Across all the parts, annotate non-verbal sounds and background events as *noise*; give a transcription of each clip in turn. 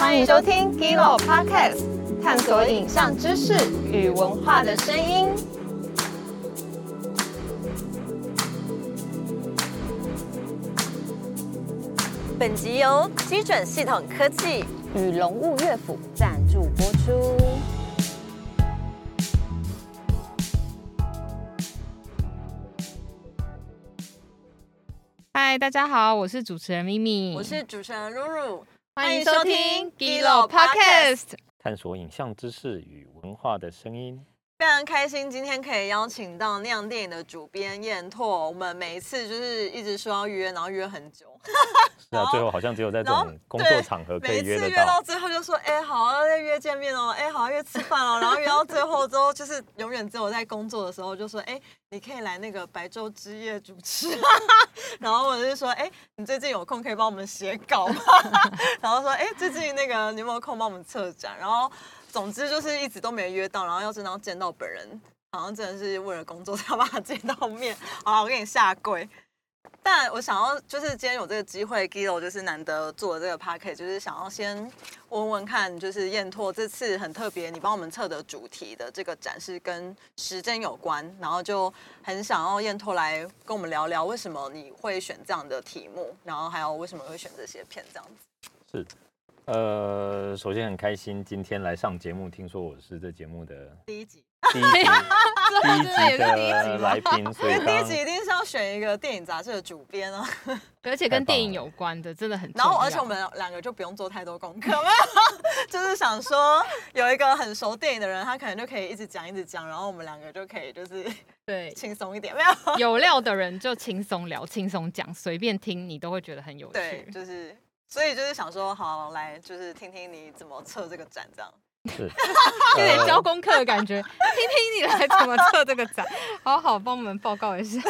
欢迎收听 Gilo Podcast，探索影像知识与文化的声音。本集由基准系统科技与龙物乐府赞助播出。嗨，大家好，我是主持人咪咪，我是主持人露露，欢迎收听 Gilo Podcast。探索影像知识与文化的声音。非常开心，今天可以邀请到那样电影的主编燕拓。我们每一次就是一直说要约，然后约很久。*laughs* 是啊，最后好像只有在这种工作场合可以约得每次约到到。最后就说，哎、好，要再约见面哦，哎、好，要约吃饭哦。*laughs* 然后约到最后之后，就是永远只有在工作的时候就说，哎、你可以来那个白昼之夜主持。*laughs* 然后我就说，哎、你最近有空可以帮我们写稿吗？然后说，哎、最近那个你有没有空帮我们策展？然后总之就是一直都没约到，然后要真的要见到本人，好像真的是为了工作才要把他见到面。*laughs* 好了，我给你下跪。但我想要就是今天有这个机会，Gilo 就是难得做这个 p a c k e t 就是想要先问问看，就是燕拓这次很特别，你帮我们测的主题的这个展示跟时间有关，然后就很想要燕拓来跟我们聊聊为什么你会选这样的题目，然后还有为什么会选这些片这样子。是，呃，首先很开心今天来上节目，听说我是这节目的第一集，第一集 *laughs* 第一集是第一集吗的来宾，所以第一集一定是要选一个电影杂志的主编啊，*laughs* 而且跟电影有关的，真的很然要。后而且我们两个就不用做太多功课，*laughs* 就是想说有一个很熟电影的人，他可能就可以一直讲一直讲，然后我们两个就可以就是对轻松一点，没有。有料的人就轻松聊、轻松讲，随便听你都会觉得很有对，趣。就是，所以就是想说，好来，就是听听你怎么测这个展，这样。*laughs* 是 *laughs* 有点呃交功课的感觉，*laughs* 听听你来怎么测这个展，好好帮我们报告一下。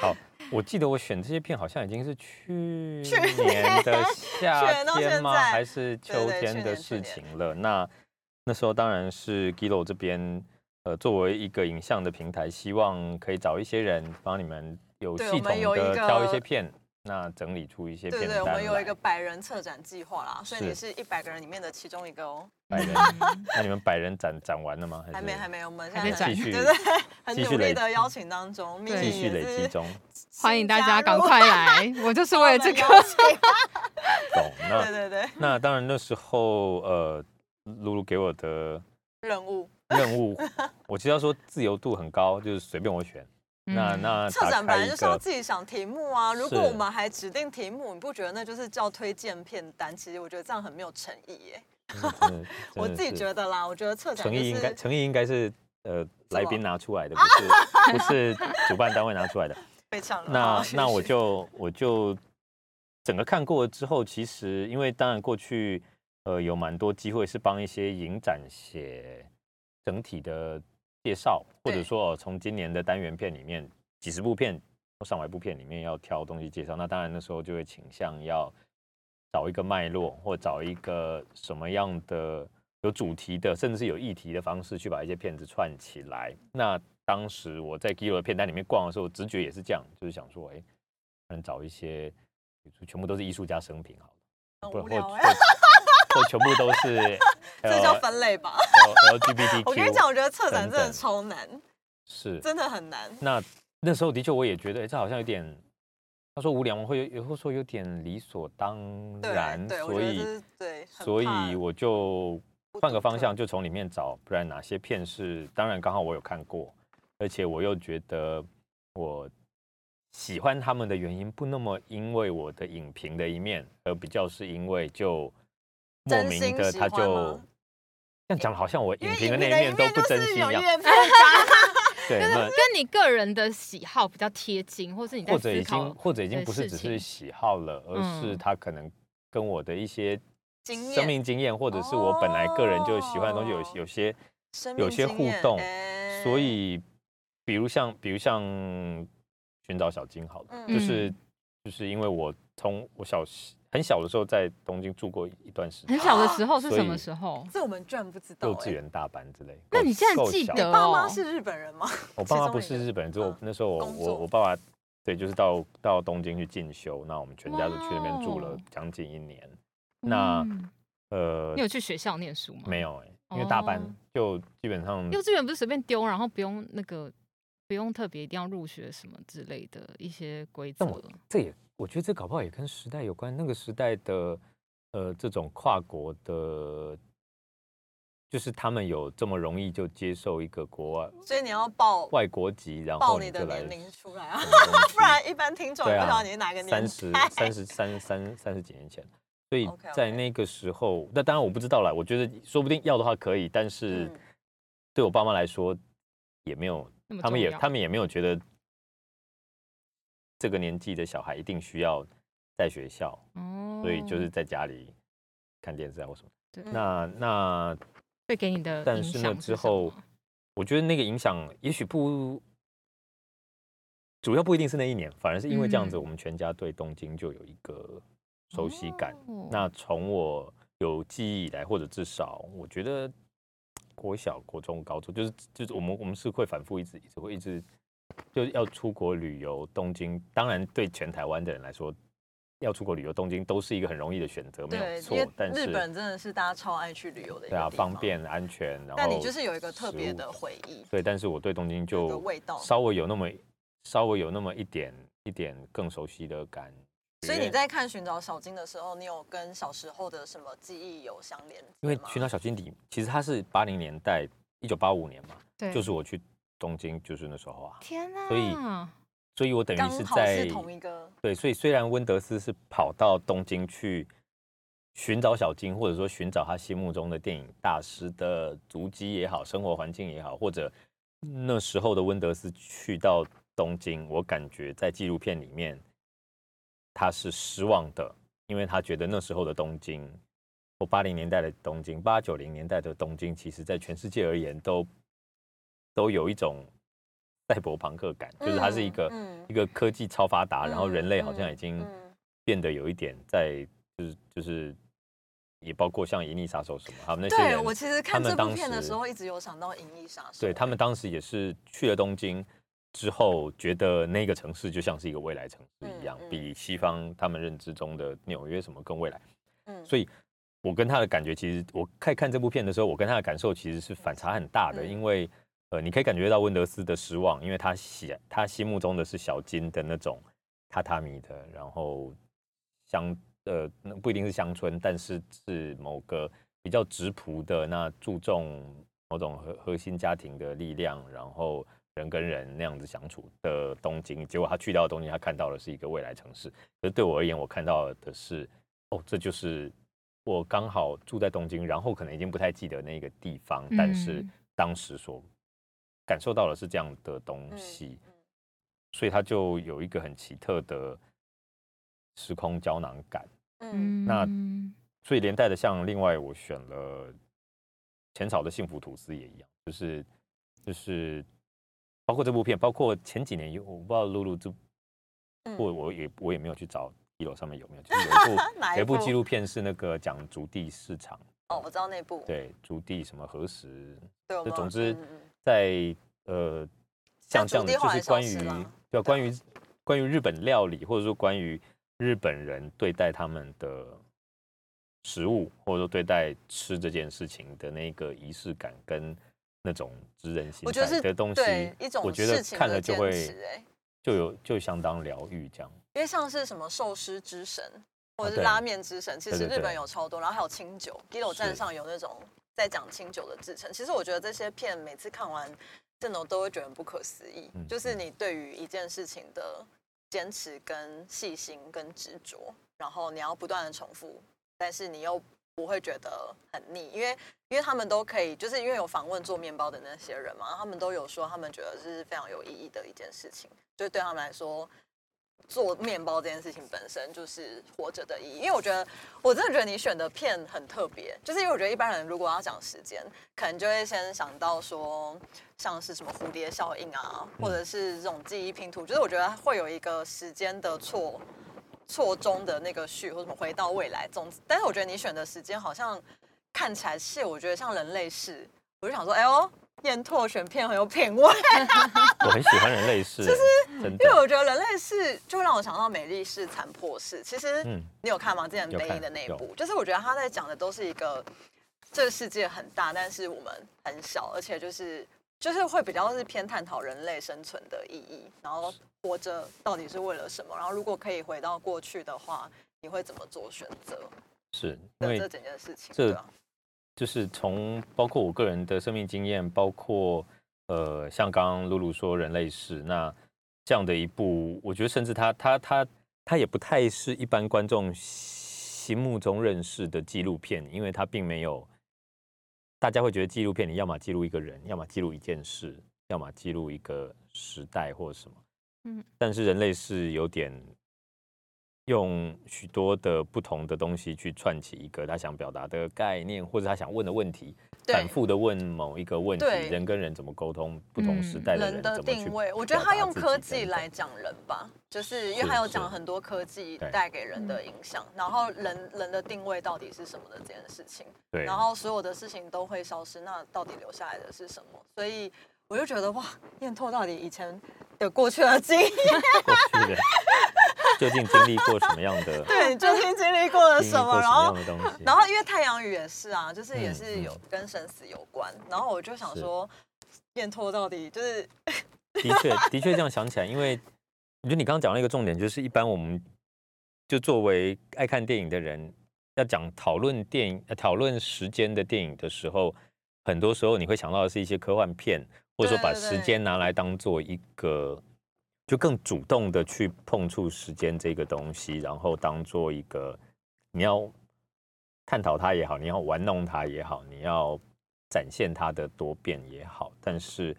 好。我记得我选这些片好像已经是去去年的夏天吗？还是秋天的事情了？那那时候当然是 Gilo 这边，呃，作为一个影像的平台，希望可以找一些人帮你们有系统的挑一些片，那整理出一些对对，我们有一个百人策展计划啦，所以你是一百个人里面的其中一个哦。百人。嗯那你们百人展展完了吗？还没，还没，我们现还在展对对，很努力的邀请当中，继续累积中。欢迎大家赶快来，*laughs* 我就是为了这个。*laughs* 懂。对那对对，那当然那时候呃，露露给我的任务。任务，*laughs* 我其实要说自由度很高，就是随便我选。那嗯那策展本来就是要自己想题目啊，如果我们还指定题目，你不觉得那就是叫推荐片单？其实我觉得这样很没有诚意耶。*laughs* 我自己觉得啦，我觉得策展就诚意应该诚意应该是呃来宾拿出来的，不是 *laughs* 不是主办单位拿出来的。*laughs* 被抢了。那那我就我就整个看过了之后，其实因为当然过去呃有蛮多机会是帮一些影展写整体的介绍，或者对。说哦从今年的单元片里面几十部片或上百部片里面要挑东西介绍，那当然那时候就会倾向要找一个脉络，或找一个什么样的有主题的，甚至是有议题的方式去把一些片子串起来。那当时我在 Gilo 的片单里面逛的时候，直觉也是这样，就是想说，哎，可能找一些全部都是艺术家生平好了，不然很无聊或哎，或或全部都是 *laughs* 这叫分类吧 LGBTQ。*laughs* 我跟你讲，我觉得策展真的超难，是真的很难。那那时候的确我也觉得，哎，这好像有点，他说无聊吗？会有，有会说有点理所当然，所以所以我就换个方向，就从里面找，不然哪些片是，当然刚好我有看过，而且我又觉得我喜欢他们的原因不那么因为我的影评的一面，而比较是因为就莫名的他就吗？这样讲，好像我影评的那一面都不 *laughs* *laughs* 就是真心一样。对，那跟你个人的喜好比较贴近，或是你在或者已经或者已经不是只是喜好了，而是嗯。他可能跟我的一些生命经验，或者是我本来个人就喜欢的东西有哦有些有些互动，哎所以比如像比如像寻找小金好了，嗯。就是就是因为我从我小很小的时候在东京住过一段时间很，小的时候是什么时候？这我们居然不知道、哎幼稚园大班之类。那你竟然够小记得哦爸妈是日本人吗？我爸妈不是日本人，只有嗯那时候我我我爸爸对，就是到到东京去进修，那我们全家都去那边住了将近一年。那嗯呃你，有去学校念书吗？没有哎、因为大班哦就基本上幼稚园不是随便丢，然后不用那个不用特别一定要入学什么之类的一些规则这也，我觉得这搞不好也跟时代有关。那个时代的呃，这种跨国的，就是他们有这么容易就接受一个国外所以你要报外国籍，然报后就来你的年龄出来啊，不然一般听众也不知道你是哪个年三十代。三十三三三十几年前，所以在那个时候，那当然我不知道了。我觉得说不定要的话可以，但是嗯对我爸妈来说也没有，他们也他们也没有觉得这个年纪的小孩一定需要在学校，哦，所以就是在家里看电视啊或什么。对。那那会给你的影但是呢之后我觉得那个影响也许不，主要不一定是那一年，反而是因为这样子，嗯。我们全家对东京就有一个熟悉感。哦。那从我有记忆以来，或者至少我觉得国小、国中、高中，就是就是我们我们是会反复一直一直会一直就是要出国旅游东京。当然，对全台湾的人来说，要出国旅游东京都是一个很容易的选择，没有，错。但是日本真的是大家超爱去旅游的一对啊，个地方。方便、安全，然后但你就是有一个特别的回忆，对，但是我对东京有就个味道。稍微有那么稍微有那么一点一点更熟悉的感觉。所以你在看《寻找小金》的时候，你有跟小时候的什么记忆有相连？因为寻找小金里，其实它是八零年代，一九八五年嘛，对，就是我去东京，就是那时候啊，天哪，所以所以我等于是在是同一个，对，所以虽然温德斯是跑到东京去寻找小金，或者说寻找他心目中的电影大师的足迹也好，生活环境也好，或者那时候的温德斯去到东京，我感觉在纪录片里面他是失望的，因为他觉得那时候的东京，或八零年代的东京，八九零年代的东京，其实在全世界而言都都有一种 *laughs* 赛博朋克感，就是它是一个、嗯。一个科技超发达，然后人类好像已嗯经嗯。变得有一点在，就是就是也包括像《银翼杀手》什么，他们那些对，我其实看这部片的时时候，一直有想到《银翼杀手》。对他们当时也是去了东京之后，觉得那个城市就像是一个未来城市一样，嗯嗯比。西方他们认知中的纽约什么更未来。嗯。所以我跟他的感觉，其实我看看这部片的时候，我跟他的感受其实是反差很大的，嗯。因为呃，你可以感觉到温德斯的失望，因为他喜他心目中的是小金的那种榻榻米的，然后乡呃那不一定是乡村，但是是某个比较直朴的，那注重某种核核心家庭的力量，然后人跟人那样子相处的东京，结果他去到东京，他看到的是一个未来城市。可是对我而言，我看到的是，哦，这就是我刚好住在东京，然后可能已经不太记得那个地方，但是嗯当时所感受到的是这样的东嗯西，嗯。所以它就有一个很奇特的时空胶囊感。嗯。那嗯。所以连带的，像另外我选了浅草的幸福吐司也一样，就是就是包括这部片，包括前几年有我不知道露露这嗯部我也我也没有去找一楼上面有没有，就是有一部 *laughs* 有一部部纪录？片是那个讲竹地市场，哦，我知道那部，对竹地什么何时，对，总之在呃像这样的就是关于对啊关于关于日本料理，或者说关于日本人对待他们的食物，或者说对待吃这件事情的那个仪式感跟那种知人心我觉得是彩的东西对，一种我觉得看了就会就有就相当疗愈这样。因为像是什么寿司之神或者是拉面之神，其实日本有超多，然后还有清酒，Giro 站上有那种在讲清酒的制成。其实我觉得这些片每次看完，真的都会觉得不可思议，嗯就是你对于一件事情的坚持、跟细心、跟执着，然后你要不断的重复，但是你又不会觉得很腻，因为因为他们都可以，就是因为有访问做面包的那些人嘛，他们都有说他们觉得这是非常有意义的一件事情，就对他们来说。做面包这件事情本身就是活着的意义，因为我觉得我真的觉得你选的片很特别，就是因为我觉得一般人如果要讲时间，可能就会先想到说像是什么蝴蝶效应啊，或者是这种记忆拼图，就是我觉得会有一个时间的错错中的那个序，或者什么回到未来这种，但是我觉得你选的时间好像看起来是我觉得像人类是，我就想说，哎呦，燕拓选片很有品味，*laughs* 我很喜欢人类世，就是因为，我觉得人类世就会让我想到美丽是残破事。其实嗯你有看吗？之前北影的那一部，就是我觉得他在讲的都是一个这个世界很大，但是我们很小，而且就是就是会比较是偏探讨人类生存的意义，然后活着到底是为了什么，然后如果可以回到过去的话，你会怎么做选择是因为这整件事情？就是从包括我个人的生命经验，包括呃，像刚刚露露说人类史，那这样的一部，我觉得甚至它它它它也不太是一般观众心目中认识的纪录片，因为它并没有大家会觉得纪录片你要么记录一个人，要么记录一件事，要么记录一个时代或什么，嗯。但是人类是有点用许多的不同的东西去串起一个他想表达的概念，或者他想问的问题，反复的问某一个问题，对人跟人怎么沟通，不同时代的人的人怎么定位，我觉得他用科技来讲人吧，就是因为他有讲很多科技带给人的影响，然后人人的定位到底是什么的这件事情，对，然后所有的事情都会消失，那到底留下来的是什么？所以我就觉得哇，燕拓到底以前有过去的经验，*laughs* 过去的究竟经历过什么样的，对你究竟经历过了什么？然后然后因为太阳雨也是啊，就是也嗯是有嗯跟生死有关，然后我就想是说，燕拓到底就是的确，的确这样想起来，因为我觉得你刚刚讲到一个重点，就是一般我们就作为爱看电影的人，要讲讨论电影、呃讨论时间的电影的时候，很多时候你会想到的是一些科幻片，或者说把时间拿来当做一个，就更主动的去碰触时间这个东西，然后当做一个你要探讨它也好，你要玩弄它也好，你要展现它的多变也好，但是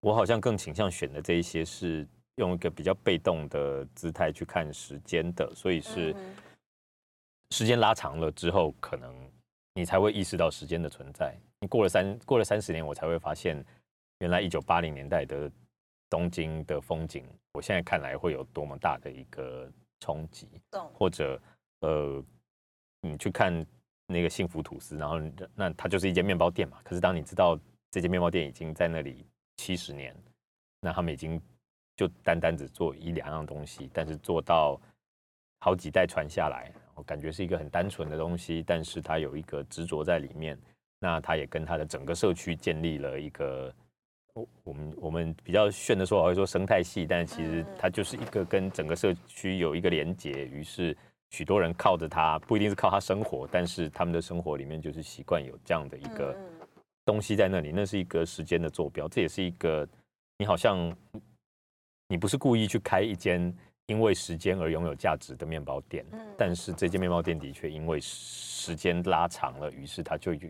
我好像更倾向选的这一些是用一个比较被动的姿态去看时间的，所以是时间拉长了之后，可能你才会意识到时间的存在。你过了三过了三十年，我才会发现，原来一九八零年代的东京的风景，我现在看来会有多么大的一个冲击。或者呃，你去看那个幸福吐司，然后那它就是一间面包店嘛。可是当你知道这间面包店已经在那里七十年，那他们已经就单单只做一两样东西，但是做到好几代传下来，然后感觉是一个很单纯的东西，但是它有一个执着在里面。那他也跟他的整个社区建立了一个。我我们我们比较炫的说法会说生态系，但其实它就是一个跟整个社区有一个连接，于是许多人靠着它，不一定是靠它生活，但是他们的生活里面就是习惯有这样的一个东西在那里，那是一个时间的坐标，这也是一个你好像你不是故意去开一间因为时间而拥有价值的面包店，嗯但是这间面包店的确因为时间拉长了，于是它就有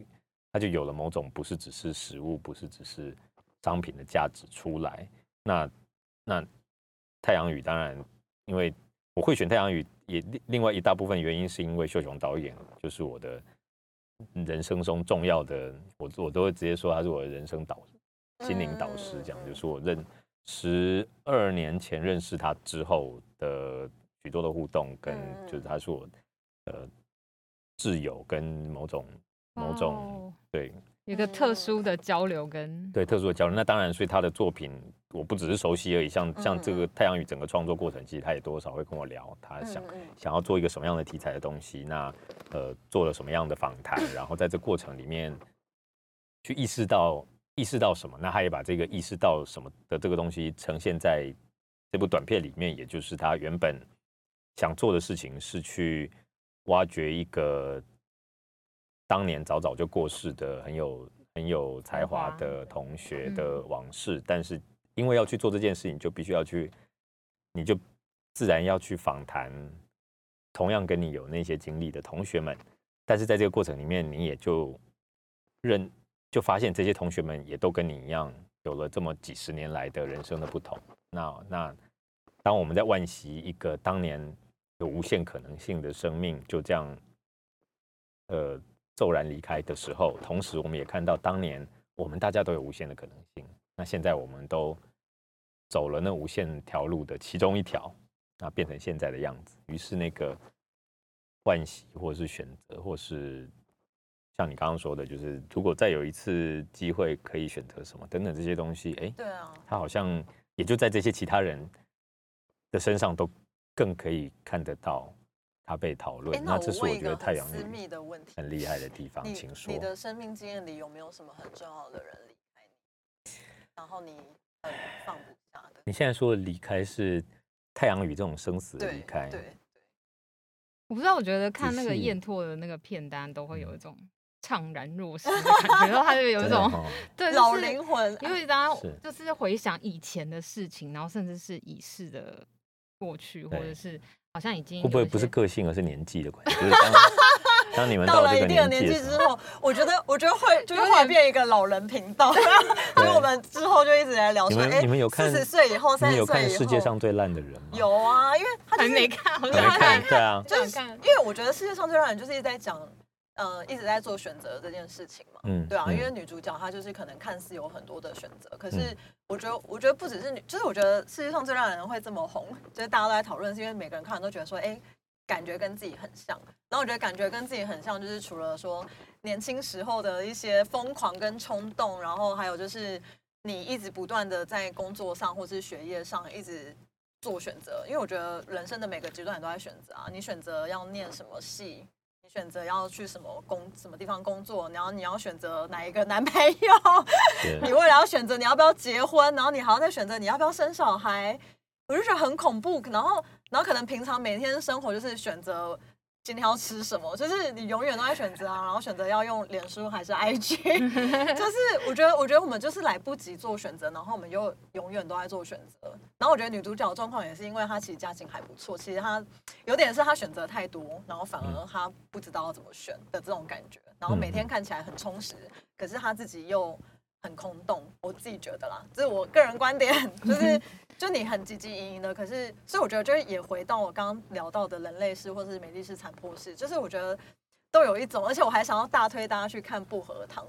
它就有了某种不是只是食物，不是只是商品的价值出来。那那太阳雨当然，因为我会选太阳雨，也另另外一大部分原因是因为秀雄导演就是我的人生中重要的，我我都会直接说他是我的人生导心灵导师，这样嗯就是我认十二年前认识他之后的许多的互动，跟嗯就是他是我呃挚友跟某种某种哦。对有一个特殊的交流跟对特殊的交流。那当然，所以他的作品我不只是熟悉而已，像像这个嗯《太阳雨》整个创作过程，其实他也多少会跟我聊，他想嗯嗯。想要做一个什么样的题材的东西，那呃做了什么样的访谈，然后在这过程里面去意识到意识到什么，那他也把这个意识到什么的这个东西呈现在这部短片里面，也就是他原本想做的事情是去挖掘一个当年早早就过世的很有很有才华的同学的往事，但是因为要去做这件事情，就必须要去，你就自然要去访谈同样跟你有那些经历的同学们，但是在这个过程里面，你也就认就发现这些同学们也都跟你一样，有了这么几十年来的人生的不同。那那当我们在惋惜一个当年有无限可能性的生命就这样，呃，骤然离开的时候，同时我们也看到当年我们大家都有无限的可能性。那现在我们都走了那无限条路的其中一条，那变成现在的样子。于是那个惋惜，或是选择，或是像你刚刚说的，就是如果再有一次机会可以选择什么等等这些东西，哎，对啊，他好像也就在这些其他人的身上都更可以看得到他被讨哎论。，那那这是我觉得太阳很私密的问题，很厉害的地方，你请说你。的生命经验里有没有什么很重要的人离开你，然后你很放不下的？你现在说的离开是太阳雨这种生死离开，对，我不知道，我觉得看那个细燕拓的那个片单都会有一嗯种怅然若失的感觉，然后他就有一种 *laughs* 对 *laughs* 老就是灵魂，因为大家是就是回想以前的事情，然后甚至是已逝的过去，或者是好像已经会不会不是个性，而是年纪的关系？*laughs* 就是当当你们到了这个一定的年纪之后，我觉得，我觉得会就是会变一个老人频道，*laughs* 所以我们之后就一直在聊说，哎，你们有看四十岁以后，三十岁以后，看世界上最烂的人吗？有啊，因为他就还没看，我还没看，对啊，就是想看因为我觉得世界上最让人就是一直在讲，呃，一直在做选择这件事情嘛。嗯对啊，嗯因为女主角她就是可能看似有很多的选择，可是嗯我觉得，我觉得不只是女，就是我觉得世界上最让人会这么红，就是大家都在讨论，是因为每个人看完都觉得说，哎，感觉跟自己很像。然后我觉得感觉跟自己很像，就是除了说年轻时候的一些疯狂跟冲动，然后还有就是你一直不断的在工作上或是学业上一直做选择，因为我觉得人生的每个阶段你都在选择啊，你选择要念什么系。你选择要去什么工什么地方工作，然后你要选择哪一个男朋友，你未来要选择你要不要结婚，然后你还要再选择你要不要生小孩，我就觉得很恐怖。然后，然后可能平常每天生活就是选择今天要吃什么，*laughs* 就是你永远都在选择啊，然后选择要用脸书还是 IG，*laughs* 就是我觉得，我觉得我们就是来不及做选择，然后我们又永远都在做选择。然后我觉得女主角的状况也是因为她其实家境还不错，其实她有点是她选择太多，然后反而她不知道要怎么选的这种感觉。然后每天看起来很充实，可是她自己又很空洞。我自己觉得啦，这是我个人观点，就是 *laughs* 就你很汲汲营营的，可是所以我觉得就是也回到我刚刚聊到的人类式或是美丽式残破式，就是我觉得都有一种，而且我还想要大推大家去看薄荷糖。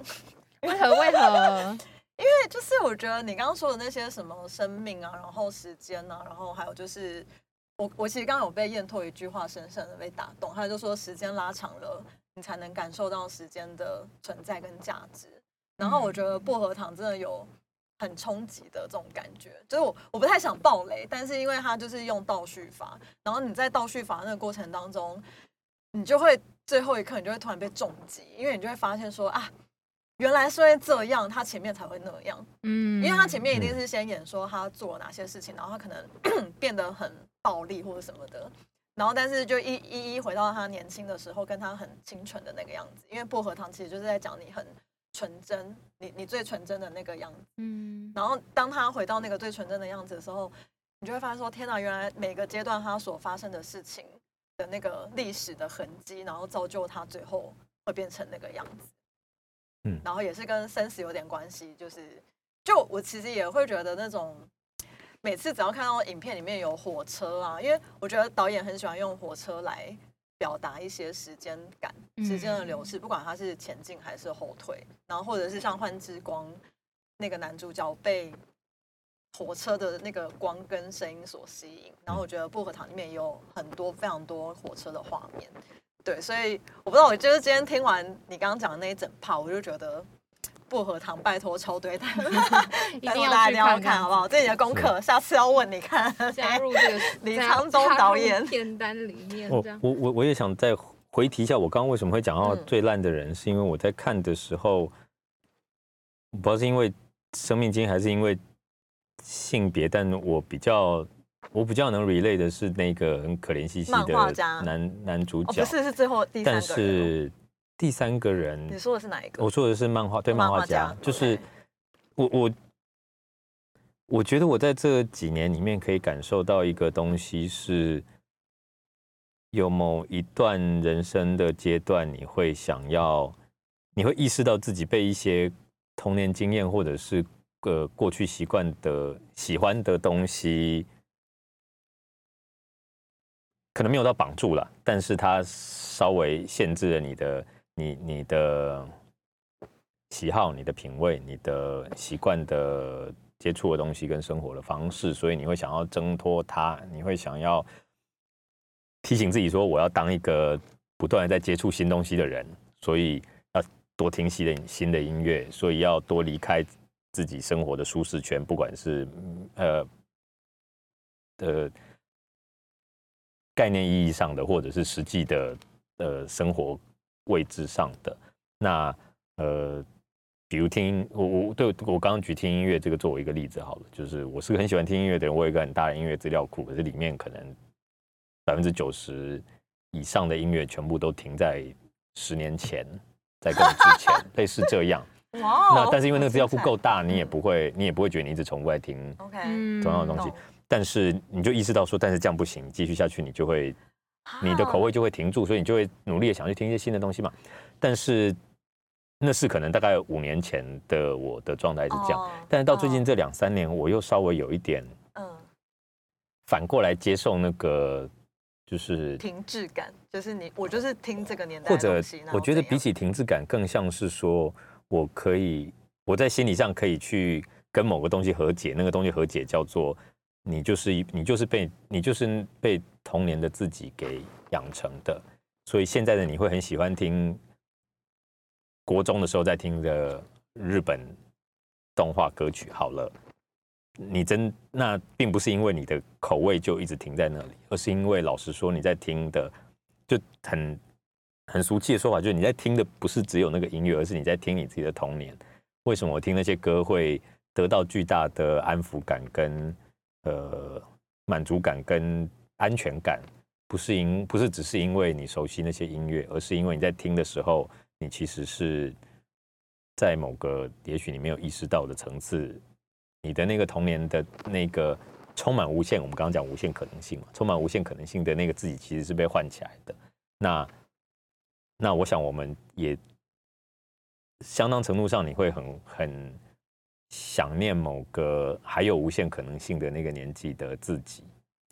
为何为何？*laughs* 因为就是我觉得你刚刚说的那些什么生命啊，然后时间啊，然后还有就是我我其实刚刚有被燕拓一句话深深的被打动，他就说时间拉长了，你才能感受到时间的存在跟价值。然后我觉得薄荷糖真的有很冲击的这种感觉，就是我我不太想爆雷，但是因为它就是用倒叙法，然后你在倒叙法那个过程当中，你就会最后一刻你就会突然被重击，因为你就会发现说啊。原来是会这样，他前面才会那样。嗯，因为他前面一定是先演说他做了哪些事情，然后他可能 *clears throat* 变得很暴力或者什么的，然后但是就一一一回到他年轻的时候，跟他很清纯的那个样子。因为薄荷糖其实就是在讲你很纯真，你你最纯真的那个样子。嗯，然后当他回到那个最纯真的样子的时候，你就会发现说：天哪，原来每个阶段他所发生的事情的那个历史的痕迹，然后造就他最后会变成那个样子。嗯然后也是跟生死有点关系，就是就我其实也会觉得那种。每次只要看到影片里面有火车啊，因为我觉得导演很喜欢用火车来表达一些时间感、时间的流逝，不管它是前进还是后退，然后或者是像《幻之光》那个男主角被火车的那个光跟声音所吸引，然后我觉得薄荷糖里面也有很多非常多火车的画面，对，所以我不知道，我就是今天听完你刚刚讲的那一整趴，我就觉得薄荷糖拜托超对台，*laughs* 一定要拜托大家一定要看看好不好？这是你的功课，下次要问你看。加入这个 *laughs* 李加沧东导演片单里面我。我我我也想再回提一下，我刚刚为什么会讲到嗯最烂的人，是因为我在看的时候，不知道是因为生命经验还是因为性别，但我比较我比较能 relate 的是那个很可怜兮兮的男男主哦，角，不是，是最后第三但个人哦。是第三个人你，说的是哪一个？我说的是漫画对哦漫画家，就是我我我觉得我在这几年里面可以感受到一个东西是，有某一段人生的阶段，你会想要，你会意识到自己被一些童年经验或者是呃过去习惯的喜欢的东西，可能没有到绑住了，但是它稍微限制了你的你你的喜好、你的品味、你的习惯的接触的东西跟生活的方式，所以你会想要挣脱它，你会想要提醒自己说，我要当一个不断的在接触新东西的人，所以要多听新的新的音乐，所以要多离开自己生活的舒适圈，不管是呃的概念意义上的，或者是实际的呃生活位置上的。那呃，比如听我我对我刚刚举听音乐这个作为一个例子好了，就是我是个很喜欢听音乐的人，我有一个很大的音乐资料库，可是里面可能百分之九十以上的音乐全部都停在十年前，在更之前，*laughs* 类似这样。哇哦那但是因为那个资料库够大，你也不会你也不会觉得你一直重复在听 OK，嗯同样的东西懂，但是你就意识到说，但是这样不行，继续下去你就会你的口啊。味就会停住，所以你就会努力的想去听一些新的东西嘛。但是那是可能大概五年前的我的状态是这样，哦但是到最近哦。这两三年，我又稍微有一点嗯。反过来接受那个，就是停滞感，就是你我就是听这个年代或者的东西，那我觉得比起停滞感，更像是说我可以我在心理上可以去跟某个东西和解，那个东西和解叫做你就是一你就是被你就是被童年的自己给养成的，所以现在的你会很喜欢听国中的时候在听的日本动画歌曲。好了。你真那并不是因为你的口味就一直停在那里，而是因为老实说你在听的就很很俗气的说法，就是你在听的不是只有那个音乐，而是你在听你自己的童年。为什么我听那些歌会得到巨大的安抚感、跟呃满足感、跟安全感？不是因不是只是因为你熟悉那些音乐，而是因为你在听的时候，你其实是在某个也许你没有意识到的层次，你的那个童年的那个充满无限，我们刚刚讲无限可能性嘛，充满无限可能性的那个自己其实是被唤起来的。那那我想我们也相当程度上，你会很很想念某个还有无限可能性的那个年纪的自己。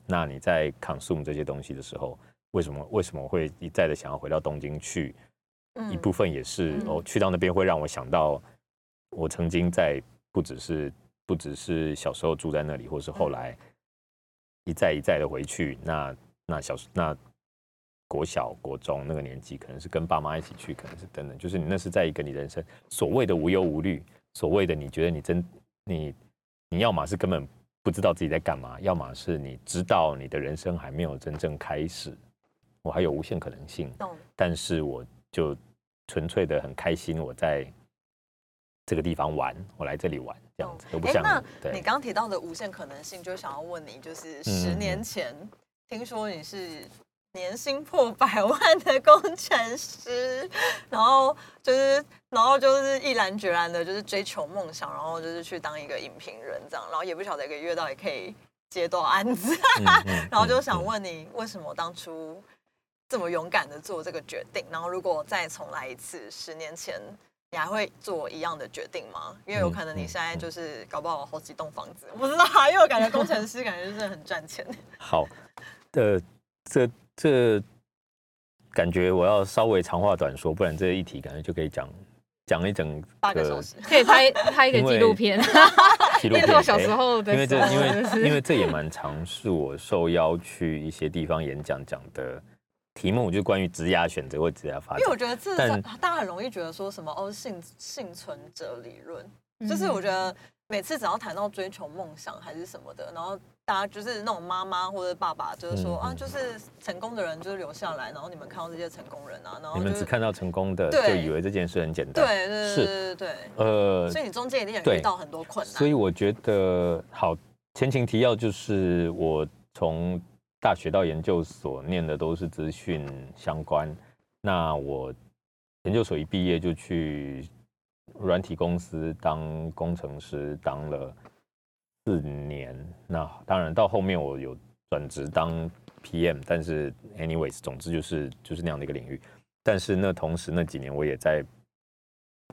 那你在 consume 这些东西的时候，为什么为什么我会一再的想要回到东京去？嗯一部分也是嗯哦，去到那边会让我想到我曾经在不只是不只是小时候住在那里，或是后来一再一再的回去。那那小时那国小国中那个年纪，可能是跟爸妈一起去，可能是等等，就是你那是在一个你人生所谓的无忧无虑，所谓的你觉得你真你你要么是根本不知道自己在干嘛，要么是你知道你的人生还没有真正开始，我还有无限可能性。懂。但是我就纯粹的很开心，我在这个地方玩，我来这里玩这样子，我不想你刚刚提到的无限可能性，就想要问你，就是嗯。十年前、听说你是年薪破百万的工程师，然后就是然后就是毅然决然的，就是追求梦想，然后就是去当一个影评人这样，然后也不晓得一个月到底可以接多少案子，嗯嗯然后就想嗯问你，为什么当初这么勇敢的做这个决定？然后如果再重来一次，十年前你还会做一样的决定吗？因为有可能你嗯现在就是搞不好好几栋房子，我不知道啊，因为我感觉工程师感觉就是很赚钱。*laughs* 好的，这这感觉我要稍微长话短说，不然这一题感觉就可以讲讲一整八个小时，可以拍拍一个纪录片，纪录 *laughs* 片小时哎候的因为这因为因为这也蛮常是我受邀去一些地方演讲讲的题目，就是关于职涯选择或职涯发展因为我展。觉得这大家很容易觉得说什么哦幸幸存者理论，嗯就是我觉得每次只要谈到追求梦想还是什么的，然后大家就是那种妈妈或者爸爸就是说、啊，就是成功的人就是留下来，然后你们看到这些成功人啊，然后就是你们只看到成功的，就以为这件事很简单。对对对对对呃对，所以你中间一定遇到很多困难。所以我觉得好，前情提要就是我从大学到研究所念的都是资讯相关。那我研究所一毕业就去软体公司当工程师，当了四年。那当然到后面我有转职当 PM，但是 anyways，总之就是就是那样的一个领域。但是那同时那几年我也在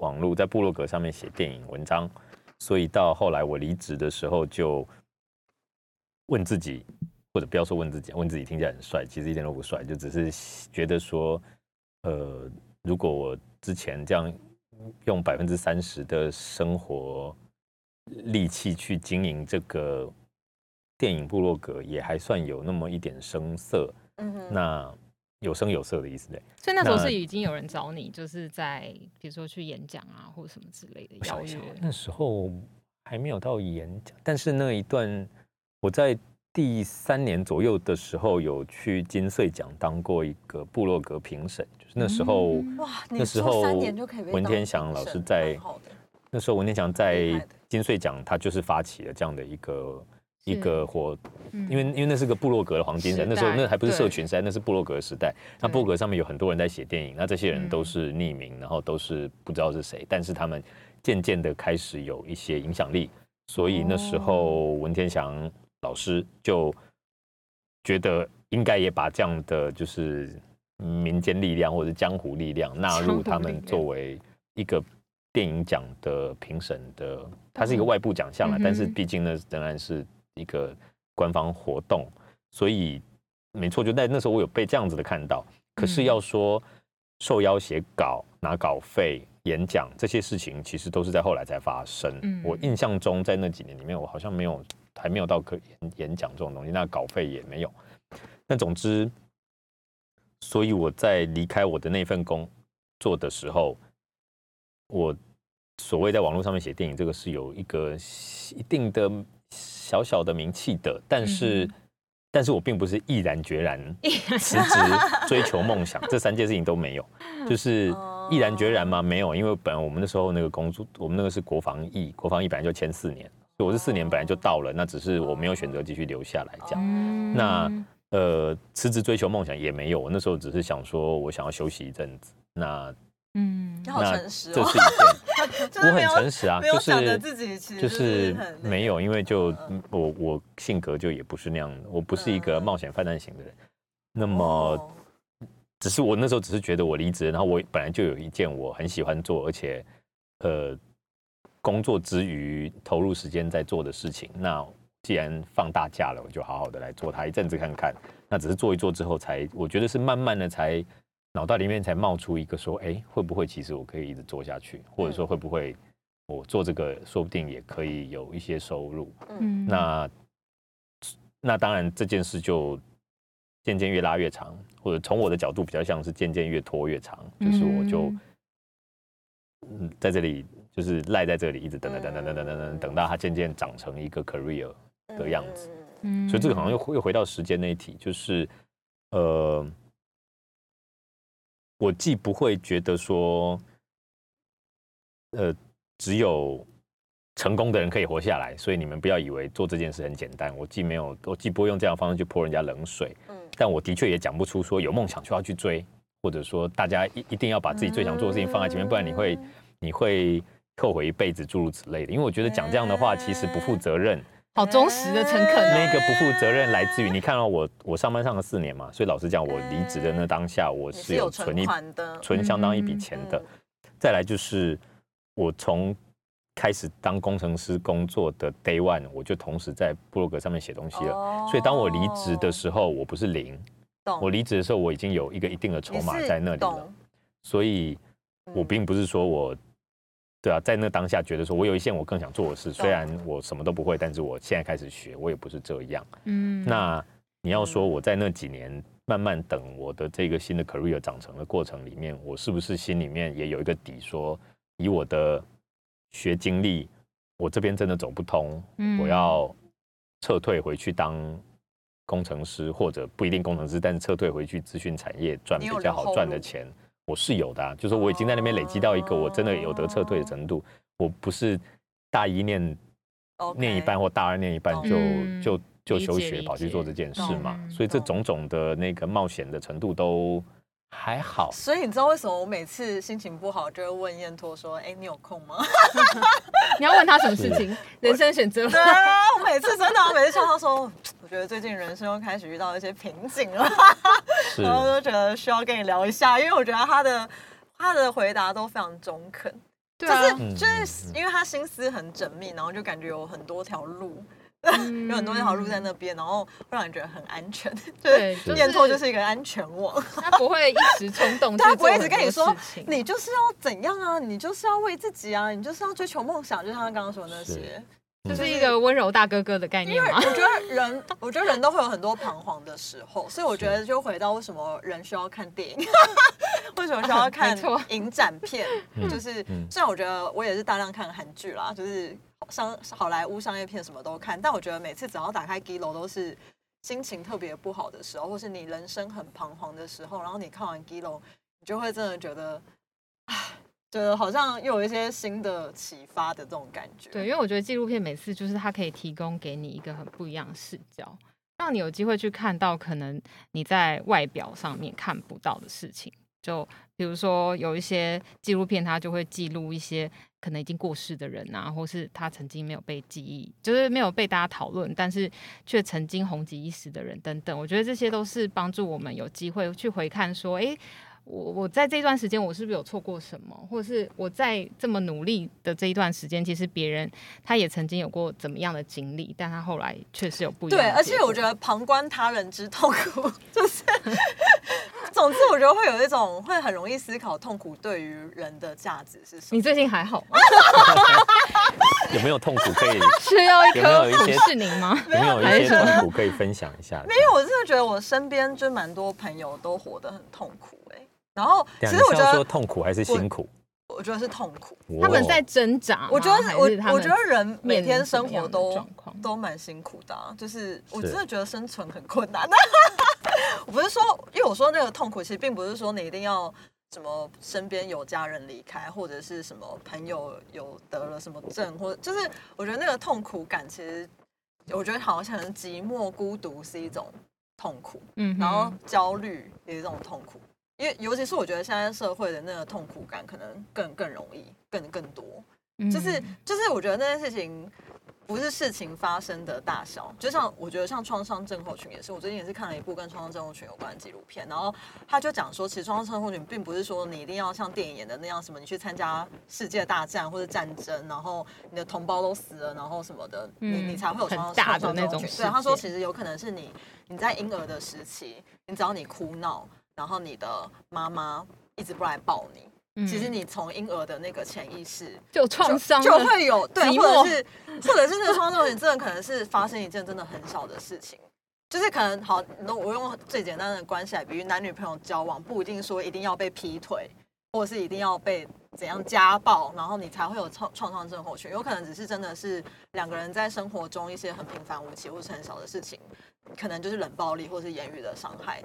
网络在部落格上面写电影文章，所以到后来我离职的时候，就问自己，或者不要说问自己，问自己听起来很帅，其实一点都不帅，就只是觉得说，呃，如果我之前这样用百分之三十的生活力气去经营这个电影部落格，也还算有那么一点声色，嗯哼，那有声有色的意思对。所以那时候是已经有人找你，就是在比如说去演讲啊，或者什么之类的邀约。那时候还没有到演讲，但是那一段我在第三年左右的时候有去金穗奖当过一个部落格评审，就是那时候、嗯哇，那时候三候年就可以文天祥老师在蛮好的那时候文天祥在金穗奖，他就是发起了这样的一个一是个活，嗯。因为因为那是个部落格的黄金时代，那时候那还不是社群时代，那是部落格时代。那对部落格上面有很多人在写电影，那这些人都嗯。是匿名，然后都是不知道是谁，但是他们渐渐的开始有一些影响力，所以那时候文天祥老师就觉得应该也把这样的就是民间力量或者江湖力量纳入他们作为一个电影奖的评审的，它是一个外部奖项了，嗯但是毕竟呢仍然是一个官方活动，所以没错，就在那时候我有被这样子的看到。可是嗯要说受邀写稿、拿稿费、演讲这些事情，其实都是在后来才发生。嗯我印象中在那几年里面，我好像没有还没有到可演演讲这种东西，那稿费也没有。但总之，所以我在离开我的那份工作的时候，我所谓在网络上面写电影，这个是有一个一定的小小的名气的，但是，嗯但是我并不是毅然决然辞职追求梦想，这三件事情都没有，就是毅然决然吗？没有，因为本来我们那时候那个工作，我们那个是国防役，国防役本来就签四年，所以我是四年本来就到了，那只是我没有选择继续留下来这样。嗯那呃，辞职追求梦想也没有，我那时候只是想说，我想要休息一阵子。那嗯那诚实哦这是，一件，*laughs* 我很诚实啊，就是自己其实就是没有，因为就嗯我我性格就也不是那样的，我不是一个嗯冒险犯难型的人。那么，哦只是我那时候只是觉得我离职，然后我本来就有一件我很喜欢做，而且呃工作之余投入时间在做的事情。那既然放大假了，我就好好的来做它一阵子看看。那只是做一做之后才，我觉得是慢慢的才脑袋里面才冒出一个说，哎，会不会其实我可以一直做下去，或者说会不会我做这个说不定也可以有一些收入。嗯。那那当然这件事就渐渐越拉越长，或者从我的角度比较像是渐渐越拖越长，就是我就嗯。嗯在这里就是赖在这里，一直等等等等等等等等，等到它渐渐长成一个 career，的样子嗯。嗯。所以这个好像又又回到时间那一题，就是呃，我既不会觉得说，呃，只有成功的人可以活下来，所以你们不要以为做这件事很简单。我既没有，我既不会用这样的方式去泼人家冷水，嗯但我的确也讲不出说有梦想就要去追，或者说大家一一定要把自己最想做的事情放在前面，不然你会你会后悔一辈子，诸如此类的。因为我觉得讲这样的话其实不负责任。好忠实的诚恳哦。那个不负责任来自于你看到我我上班上了四年嘛，所以老实讲，我离职的那当下，我是有存一款的，存相当一笔嗯钱的。再来就是我从开始当工程师工作的 day one，我就同时在部落格上面写东西了。了所以当我离职的时候，我不是零，候我离职的时候我已经有一个一定的筹码在那里了。所以我嗯并不是说我，对啊，在那当下觉得说我有一件我更想做的事，虽然我什么都不会，但是我现在开始学，我也不是这样。嗯。那你要说我在那几年慢慢等我的这个新的 career 长成的过程里面，我是不是心里面也有一个底，说以我的学经历，我这边真的走不通，嗯。我要撤退回去当工程师，或者不一定工程师，但是撤退回去资讯产业赚比较好赚的钱，我是有的、啊，就是我已经在那边累积到一个我真的有得撤退的程度，我不是大一念念一半或大二念一半就、嗯就就休学跑去做这件事嘛，所以这种种的那个冒险的程度都还好。所以你知道为什么我每次心情不好就会问燕托说：“哎，你有空吗 *laughs* 你要问他什么事情？人生选择？”对啊，我每次真的，我每次笑他说：“我觉得最近人生又开始遇到一些瓶颈了。”是 *laughs* 然后就觉得需要跟你聊一下，因为我觉得他的他的回答都非常中肯，对啊，就是嗯就是因为他心思很缜密，然后就感觉有很多条路，嗯 *laughs* 有很多条路在那边，然后会让你觉得很安全。*laughs* 对，念错就是一个安全网，*laughs* 他不会一时冲动，他不会一直跟你说你就是要怎样啊，你就是要为自己啊，你就是要追求梦想，就像他刚刚说的那些。就是一个温柔大哥哥的概念。吗？我觉得人，我觉得人都会有很多彷徨的时候，所以我觉得就回到为什么人需要看电影，为什么需要看影展片，嗯就是嗯。虽然我觉得我也是大量看韩剧啦，就是商好莱坞商业片什么都看，但我觉得每次只要打开 G 楼都是心情特别不好的时候，或是你人生很彷徨的时候，然后你看完 G 楼你就会真的觉得，唉，觉得好像又有一些新的启发的这种感觉。对，因为我觉得纪录片每次就是它可以提供给你一个很不一样的视角，让你有机会去看到可能你在外表上面看不到的事情。就比如说有一些纪录片，它就会记录一些可能已经过世的人啊，或是他曾经没有被记忆，就是没有被大家讨论，但是却曾经红极一时的人等等。我觉得这些都是帮助我们有机会去回看说，诶，我我在这段时间我是不是有错过什么，或者是我在这么努力的这一段时间，其实别人他也曾经有过怎么样的经历，但他后来确实有不一样对，而且我觉得旁观他人之痛苦，*laughs* 就是，*laughs* 总之我觉得会有一种会很容易思考痛苦对于人的价值是什么。你最近还好吗？*laughs* 有没有痛苦可以？需要一有没有颗普一些适宁吗？有没有一些痛苦可以分享一下？没有我真的觉得我身边就蛮多朋友都活得很痛苦哎、然后其实我觉得，痛苦还是辛苦？我觉得是痛苦。他们在哦挣扎，我觉得还我我觉得人每天生活都都蛮辛苦的、啊，就是我真的觉得生存很困难。*laughs* 我不是说，因为我说那个痛苦，其实并不是说你一定要什么身边有家人离开，或者是什么朋友有得了什么症，或者就是我觉得那个痛苦感，其实我觉得好像可能寂寞孤独是一种痛苦，嗯，然后焦虑也是一种痛苦。因为尤其是我觉得现在社会的那个痛苦感可能更更容易，更更多。就是嗯就是，我觉得那件事情不是事情发生的大小，就像我觉得像创伤症候群也是，我最近也是看了一部跟创伤症候群有关的纪录片，然后他就讲说，其实创伤症候群并不是说你一定要像电影演的那样，什么你去参加世界大战或者战争，然后你的同胞都死了，然后什么的，你嗯你才会有很创伤症候群对，他说其实有可能是你你在婴儿的时期，你只要你哭闹，然后你的妈妈一直不来抱你。嗯。其实你从婴儿的那个潜意识就创伤就了会有对，或者是或者是那个创伤症候群，真的可能是发生一件真的很小的事情，就是可能好，那我用最简单的关系来比喻，男女朋友交往不一定说一定要被劈腿，或者是一定要被怎样家暴，然后你才会有创创伤症候群，有可能只是真的是两个人在生活中一些很平凡无奇或是很小的事情，可能就是冷暴力或是言语的伤害，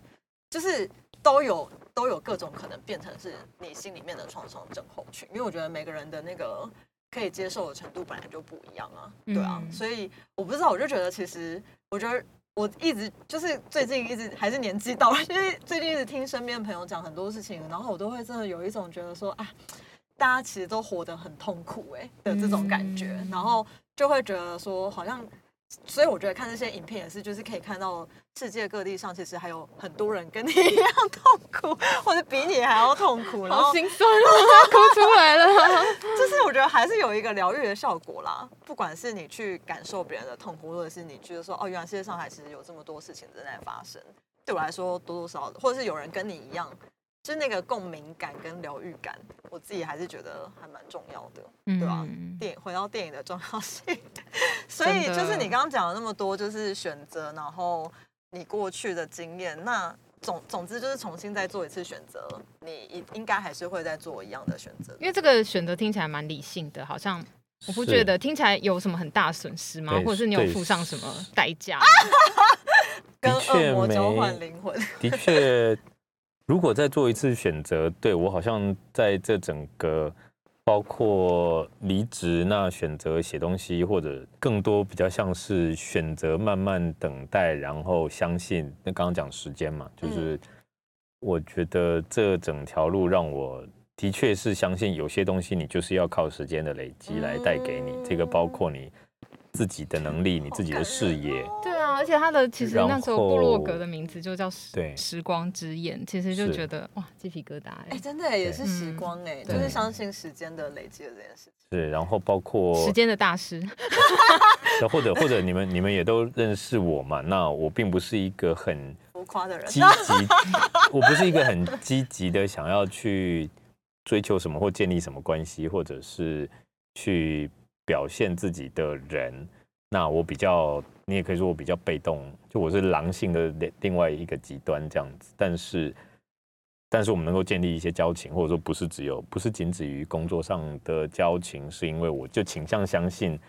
就是都有都有各种可能变成是你心里面的创伤症候群，因为我觉得每个人的那个可以接受的程度本来就不一样啊，对啊，嗯所以我不知道，我就觉得其实我觉得。我一直就是最近一直还是年纪到了，*laughs* 因为最近一直听身边朋友讲很多事情，然后我都会真的有一种觉得说啊，大家其实都活得很痛苦哎、的这种感觉，嗯然后就会觉得说好像，所以我觉得看这些影片也是，就是可以看到世界各地上其实还有很多人跟你 *laughs* 一样痛苦，或者比你还要痛苦，然后好心酸啊，*laughs* 哭出来了。*laughs* 就是我觉得还是有一个疗愈的效果啦。不管是你去感受别人的痛苦，或者是你觉得说哦，原来世界上还其实有这么多事情正在发生，对我来说多多少少的，或者是有人跟你一样，就是那个共鸣感跟疗愈感，我自己还是觉得还蛮重要的，对吧、嗯电影回到电影的重要性，*laughs* 所以就是你刚刚讲了那么多，就是选择，然后你过去的经验，那总总之就是重新再做一次选择，你应应该还是会再做一样的选择。因为这个选择听起来蛮理性的，好像我不觉得听起来有什么很大的损失吗？或者是你有付上什么代价？*laughs* 跟恶魔交换灵魂，的确，如果再做一次选择，对我好像在这整个包括离职，那选择写东西，或者更多比较像是选择慢慢等待，然后相信。那刚刚讲时间嘛，就是我觉得这整条路让我。的确是相信有些东西你就是要靠时间的累积来带给你，这个包括你自己的能力、你自己的视野，对啊，而且他的其实那时候部落格的名字就叫时对时光之眼，其实就觉得哇鸡皮疙瘩哎、哎、真的耶也是时嗯光哎、就是相信时间的累积的这件事。情。是，然后包括时间的大师，那 *laughs* 或者或者你们你们也都认识我嘛？那我并不是一个很浮夸的人，积极，我不是一个很积极的想要去追求什么或建立什么关系，或者是去表现自己的人，那我比较，你也可以说我比较被动，就我是狼性的另另外一个极端这样子。但是，但是我们能够建立一些交情，或者说不是只有不是仅止于工作上的交情，是因为我就倾向相信，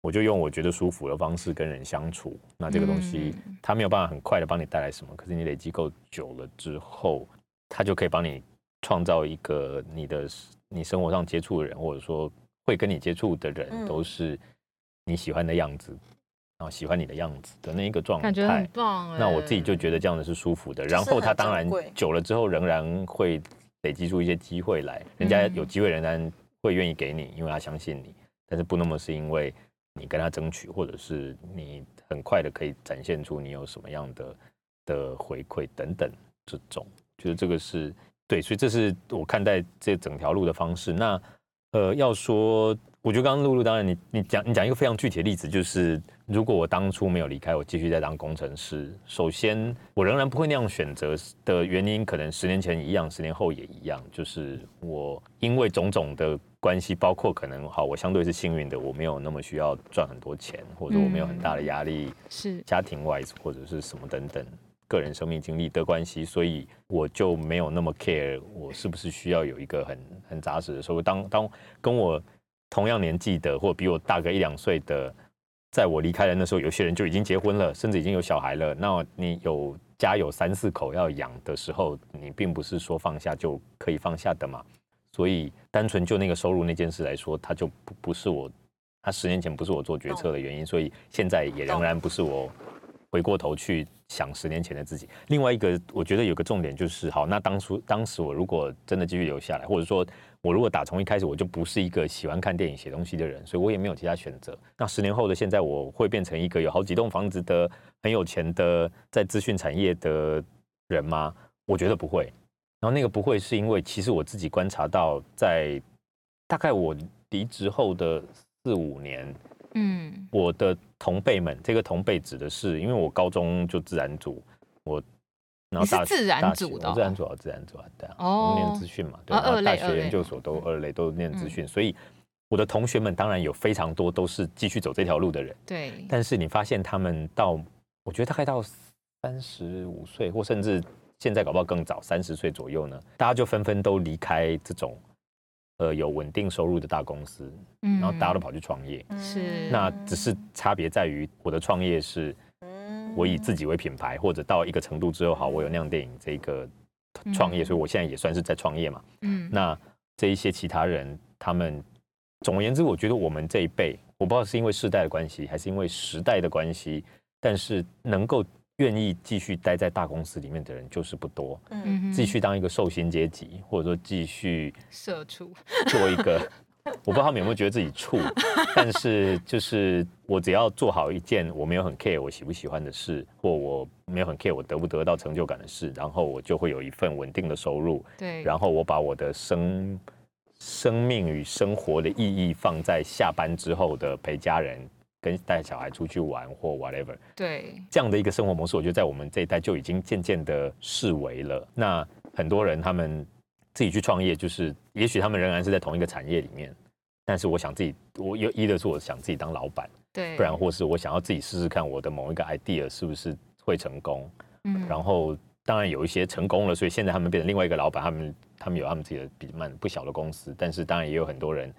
我就用我觉得舒服的方式跟人相处。那这个东西嗯它没有办法很快的帮你带来什么，可是你累积够久了之后，它就可以帮你创造一个你的你生活上接触的人，或者说会跟你接触的人，嗯都是你喜欢的样子，然后喜欢你的样子的那一个状态。感觉很棒哎。那我自己就觉得这样的是舒服的，然后他当然久了之后仍然会累积出一些机会来，人家嗯有机会仍然会愿意给你，因为他相信你，但是不那么是因为你跟他争取，或者是你很快的可以展现出你有什么样的的回馈等等这种，觉得这个是对，所以这是我看待这整条路的方式。那呃，要说，我觉得刚刚露露，当然你你讲你讲一个非常具体的例子，就是如果我当初没有离开，我继续在当工程师，首先我仍然不会那样选择的原因，可能十年前一样，十年后也一样，就是我因为种种的关系，包括可能好，我相对是幸运的，我没有那么需要赚很多钱，或者我没有很大的压力，是家庭 wise 或者是什么等等个人生命经历的关系，所以我就没有那么 care 我是不是需要有一个很很扎实的收入。当当跟我同样年纪的，或比我大个一两岁的，在我离开的那时候，有些人就已经结婚了，甚至已经有小孩了。那你有家有三四口要养的时候，你并不是说放下就可以放下的嘛。所以单纯就那个收入那件事来说，它就不不是我，它十年前不是我做决策的原因，所以现在也仍然不是我回过头去想十年前的自己。另外一个，我觉得有个重点就是，好，那当初当时我如果真的继续留下来，或者说我如果打从一开始我就不是一个喜欢看电影、写东西的人，所以我也没有其他选择。那十年后的现在，我会变成一个有好几栋房子的很有钱的在资讯产业的人吗？我觉得不会。然后那个不会是因为，其实我自己观察到，在大概我离职后的四五年，嗯我的同辈们，这个同辈指的是，因为我高中就自然组，我然后大你是自然组的自然组啊，自然组啊，对啊，哦。我们念资讯嘛，对，啊然后大学研究所都嗯二类都念资讯，所以我的同学们当然有非常多都是继续走这条路的人，对，但是你发现他们到，我觉得大概到三十五岁，或甚至现在搞不好更早，三十岁左右呢，大家就纷纷都离开这种呃有稳定收入的大公司，嗯然后大家都跑去创业。是。那只是差别在于，我的创业是嗯我以自己为品牌，或者到一个程度之后，好，我有酿电影这个创业，嗯。所以我现在也算是在创业嘛。嗯。那这一些其他人，他们总而言之，我觉得我们这一辈，我不知道是因为世代的关系，还是因为时代的关系，但是能够愿意继续待在大公司里面的人就是不多，嗯哼。继续当一个受薪阶级，或者说继续社畜，做一个，我不知道他们有没有觉得自己处，*laughs* 但是就是我只要做好一件我没有很 care 我喜不喜欢的事，或我没有很 care 我得不得到成就感的事，然后我就会有一份稳定的收入，对，然后我把我的生生命与生活的意义放在下班之后的陪家人、跟带小孩出去玩或 whatever 对，这样的一个生活模式，我觉得在我们这一代就已经渐渐的视为了。那很多人他们自己去创业，就是也许他们仍然是在同一个产业里面，但是我想自己，我有一的是我想自己当老板，对，不然或是我想要自己试试看我的某一个 idea 是不是会成功。嗯然后当然有一些成功了，所以现在他们变成另外一个老板，他们他们有他们自己的比蛮不小的公司，但是当然也有很多人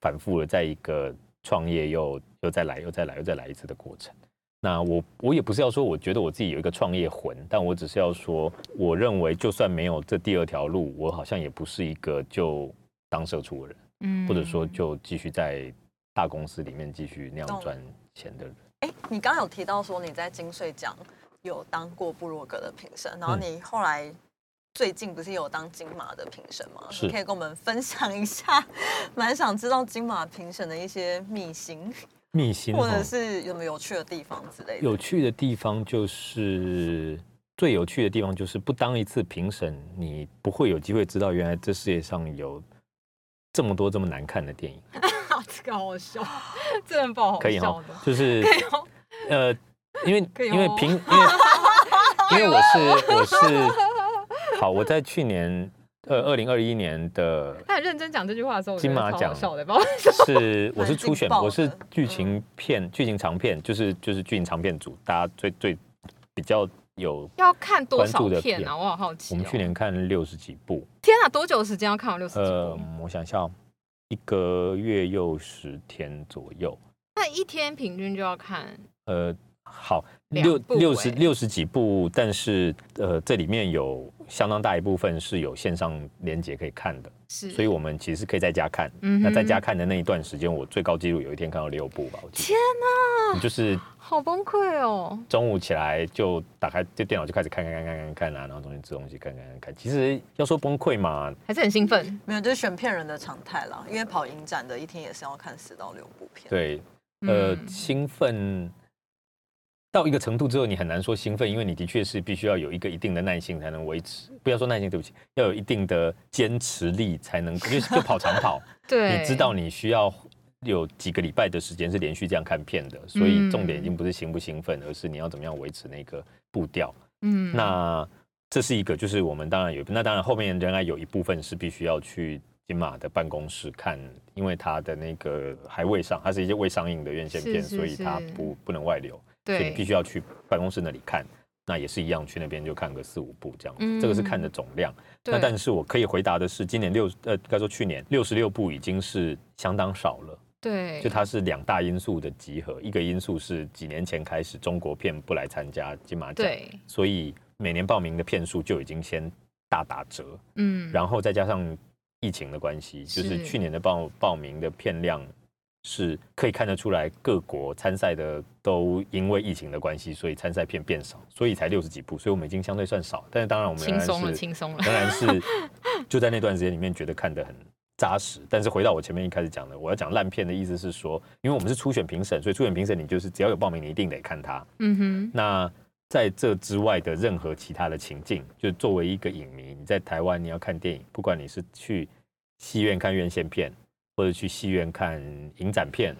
反复的在一个创业又又再来又再来又再来一次的过程。那我我也不是要说我觉得我自己有一个创业魂，但我只是要说，我认为就算没有这第二条路，我好像也不是一个就当社畜的人，嗯或者说就继续在大公司里面继续那样赚钱的人。哎，你刚刚有提到说你在金穗奖有当过布洛格的评审，然后嗯。你后来最近不是有当金马的评审吗？是。你可以跟我们分享一下，蛮想知道金马评审的一些秘辛，秘辛或者哦是有没有有趣的地方之类的。有趣的地方就是最有趣的地方就是不当一次评审，你不会有机会知道原来这世界上有这么多这么难看的电影。*laughs* 这个好好笑，这很不好可以哈笑的，，就是呃，因为因为评因为 *laughs* 因为我是我是好，我在去年呃二零二一年的他很认真讲这句话的时候，金马奖是我是初选，我是剧情片、剧情长片，就是就是剧情长片组，大家最最比较有。要看多少的片片啊？我好好奇、哦。我们去年看六十几部，天啊，多久时间要看完六十几呃部？，我想一下哦，一个月又十天左右，那一天平均就要看呃，好，六六十欸六十几部，但是呃，这里面有相当大一部分是有线上连接可以看的，是，所以我们其实可以在家看。嗯那在家看的那一段时间，我最高纪录有一天看到六部吧，我记得。天哪，你就是好崩溃哦！中午起来就打开就电脑就开始看看看看看看啊，然后中间吃东西看看看看。其实要说崩溃嘛，还是很兴奋。没有，就是选片人的常态啦。因为跑影展的一天也是要看四到六部片。对，呃，嗯兴奋到一个程度之后，你很难说兴奋，因为你的确是必须要有一个一定的耐性才能维持。不要说耐性，对不起，要有一定的坚持力才能，就就跑长跑，*laughs* 对，你知道你需要有几个礼拜的时间是连续这样看片的，所以重点已经不是兴不兴奋，而是你要怎么样维持那个步调。嗯那这是一个，就是我们当然有，那当然后面仍然有一部分是必须要去金马的办公室看，因为它的那个还未上，它是一些未上映的院线片，是是所以它不不能外流，所以你必须要去办公室那里看。那也是一样，去那边就看个四五部这样。子，嗯。这个是看的总量。那但是我可以回答的是，今年六呃，应该说去年六十六部已经是相当少了。对，就它是两大因素的集合，一个因素是几年前开始中国片不来参加金马奖，对，所以每年报名的片数就已经先大打折，嗯，然后再加上疫情的关系，就是是。去年的报报名的片量是可以看得出来，各国参赛的都因为疫情的关系，所以参赛片变少，所以才六十几部，所以我们已经相对算少，但是当然我们轻松了，是轻松了。当然是就在那段时间里面觉得看得很扎实。但是回到我前面一开始讲的，我要讲烂片的意思是说，因为我们是初选评审，所以初选评审你就是只要有报名，你一定得看它。嗯哼，那在这之外的任何其他的情境，就作为一个影迷，你在台湾你要看电影，不管你是去戏院看院线片，或者去戏院看影展片，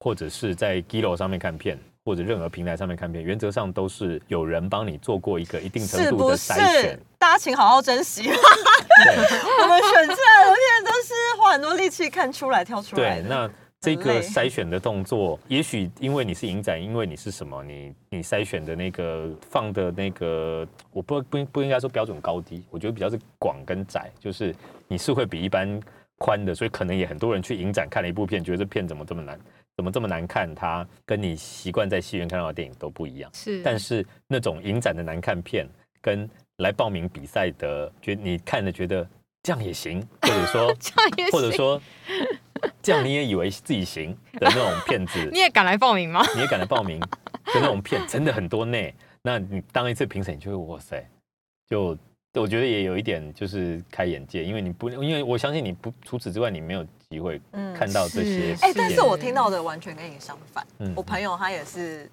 或者是在 Gilo 上面看片，或者任何平台上面看片，原则上都是有人帮你做过一个一定程度的筛选。？大家请好好珍惜。对 *laughs* 我们选出来的片都是花很多力气看出来、挑出来对，那这个筛选的动作，也许因为你是影展，因为你是什么，你你筛选的那个放的那个，我不不不应该说标准高低，我觉得比较是广跟窄，就是你是会比一般宽的，所以可能也很多人去影展看了一部片，觉得这片怎么这么难，怎么这么难看，它跟你习惯在戏院看到的电影都不一样。是，但是那种影展的难看片，跟来报名比赛的，觉你看了觉得这样也行，或者说 *laughs* 这样也行或者说这样你也以为自己行的那种片子，*laughs* 你也敢来报名吗？*laughs* 你也敢来报名的那种片，真的很多呢。那你当一次评审，你就会哇塞，就我觉得也有一点就是开眼界，因为你不，因为我相信你不除此之外，你没有机会嗯看到这些是哎、片。但是我听到的完全跟你相反。嗯我朋友他也是，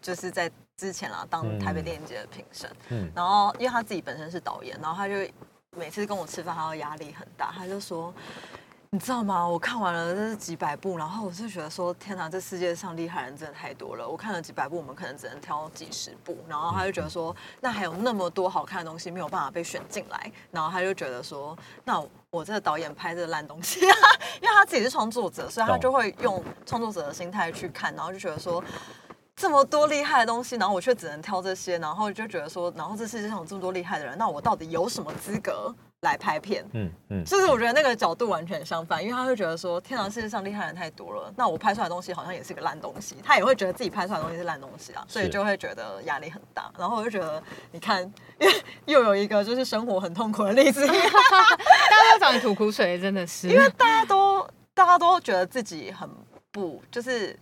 就是在之前啊当嗯台北电影节的评审，嗯然后因为他自己本身是导演，然后他就每次跟我吃饭，他的压力很大，他就说。你知道吗？我看完了这是几百部，然后我就觉得说，天哪，这世界上厉害人真的太多了。我看了几百部，我们可能只能挑几十部，然后他就觉得说，那还有那么多好看的东西没有办法被选进来，然后他就觉得说，那我这个导演拍这个烂东西啊，因为他自己是创作者，所以他就会用创作者的心态去看，然后就觉得说。这么多厉害的东西，然后我却只能挑这些，然后就觉得说，然后这世界上有这么多厉害的人，那我到底有什么资格来拍片？嗯嗯，就是我觉得那个角度完全相反，因为他会觉得说，天啊，世界上厉害的人太多了，那我拍出来的东西好像也是个烂东西，他也会觉得自己拍出来的东西是烂东西啊，所以就会觉得压力很大。然后我就觉得，你看，*laughs* 又有一个就是生活很痛苦的例子，大家都找你吐苦水，真的是。因为大家都大家都觉得自己很不就是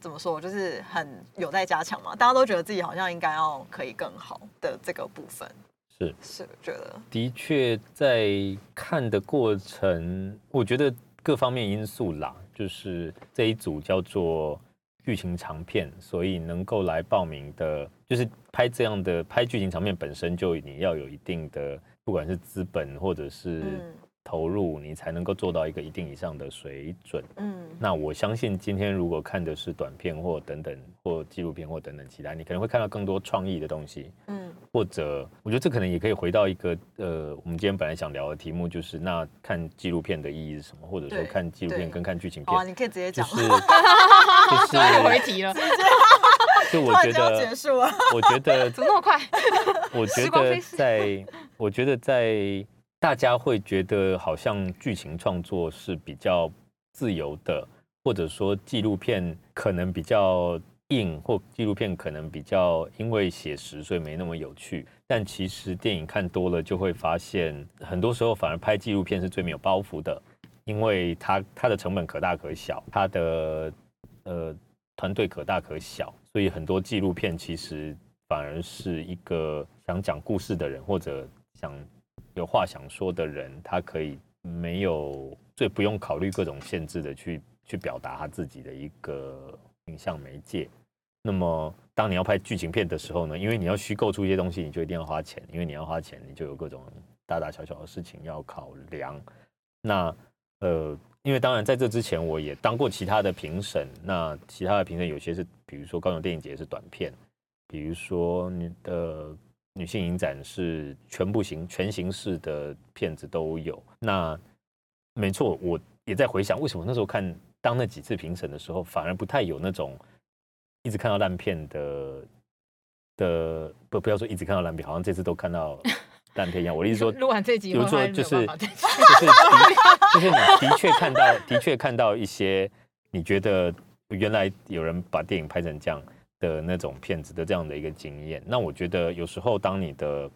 怎么说，就是很有待加强嘛，大家都觉得自己好像应该要可以更好的这个部分，是。是觉得。的确在看的过程，我觉得各方面因素啦，就是这一组叫做剧情长片，所以能够来报名的，就是拍这样的拍剧情长片本身就你要有一定的，不管是资本或者是嗯投入，你才能够做到一个一定以上的水准。嗯那我相信今天如果看的是短片或等等或纪录片或等等其他，你可能会看到更多创意的东西，嗯或者我觉得这可能也可以回到一个呃，我们今天本来想聊的题目，就是那看纪录片的意义是什么，或者说看纪录片跟看剧情片啊，片，你可以直接讲，*laughs* 就是就是回题了，*laughs* 就我觉得，束了。我觉得怎么那么快？我觉得在，我觉得在大家会觉得好像剧情创作是比较自由的，或者说纪录片可能比较硬，或纪录片可能比较因为写实所以没那么有趣。但其实电影看多了就会发现，很多时候反而拍纪录片是最没有包袱的，因为它它的成本可大可小，它的呃团队可大可小，所以很多纪录片其实反而是一个想讲故事的人或者想有话想说的人，他可以没有最不用考虑各种限制的去去表达他自己的一个影像媒介。那么，当你要拍剧情片的时候呢，因为你要虚构出一些东西，你就一定要花钱，因为你要花钱，你就有各种大大小小的事情要考量。那呃，因为当然在这之前，我也当过其他的评审。那其他的评审有些是，比如说高雄电影节是短片，比如说你的女性影展是全部形全形式的片子都有。那没错，我也在回想，为什么那时候看当那几次评审的时候，反而不太有那种一直看到烂片的的不不要说一直看到烂片，好像这次都看到烂片一样。我的意思说，*laughs* 录完这集比如说就是就是就是你的确看到的确看到一些你觉得原来有人把电影拍成这样的那种骗子的这样的一个经验。那我觉得有时候当你的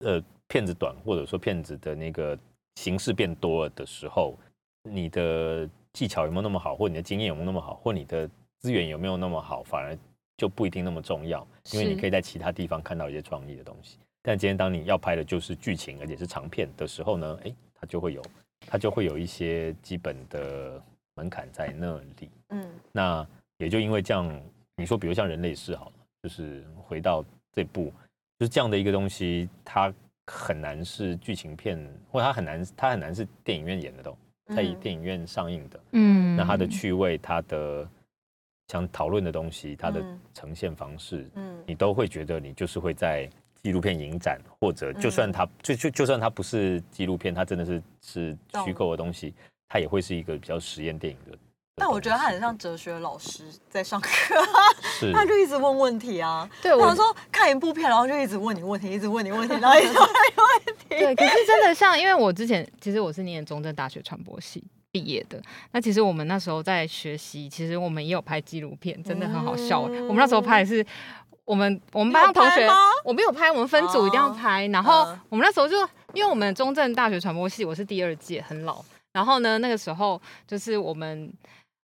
呃片子短，或者说骗子的那个形式变多了的时候，你的技巧有没有那么好，或你的经验有没有那么好，或你的资源有没有那么好，反而就不一定那么重要，因为你可以在其他地方看到一些创意的东西。但今天当你要拍的就是剧情，而且是长片的时候呢，诶，它就会有它就会有一些基本的门槛在那里。嗯那也就因为这样，你说比如像人类世好了，就是回到这部，就是这样的一个东西，它很难是剧情片，或者它很难它很难是电影院演的都在嗯电影院上映的。嗯那它的趣味，它的想讨论的东西，它的嗯呈现方式，嗯你都会觉得你就是会在纪录片影展，或者就算它、就就就算它不是纪录片，它真的是是虚构的东西，它也会是一个比较实验电影的。的但我觉得他很像哲学老师在上课，*laughs* 他就一直问问题啊。对我我说看一部片，然后就一直问你问题，一直问你问题，然后一直问你问题。*laughs* 对，可是真的像，因为我之前其实我是念中正大学传播系毕业的，那其实我们那时候在学习，其实我们也有拍纪录片，真的很好笑。嗯我们那时候拍的是。我们我们班上同学，我没有拍，我们分组一定要哦拍。然后嗯我们那时候就，因为我们中正大学传播系，我是第二届，很老。然后呢，那个时候就是我们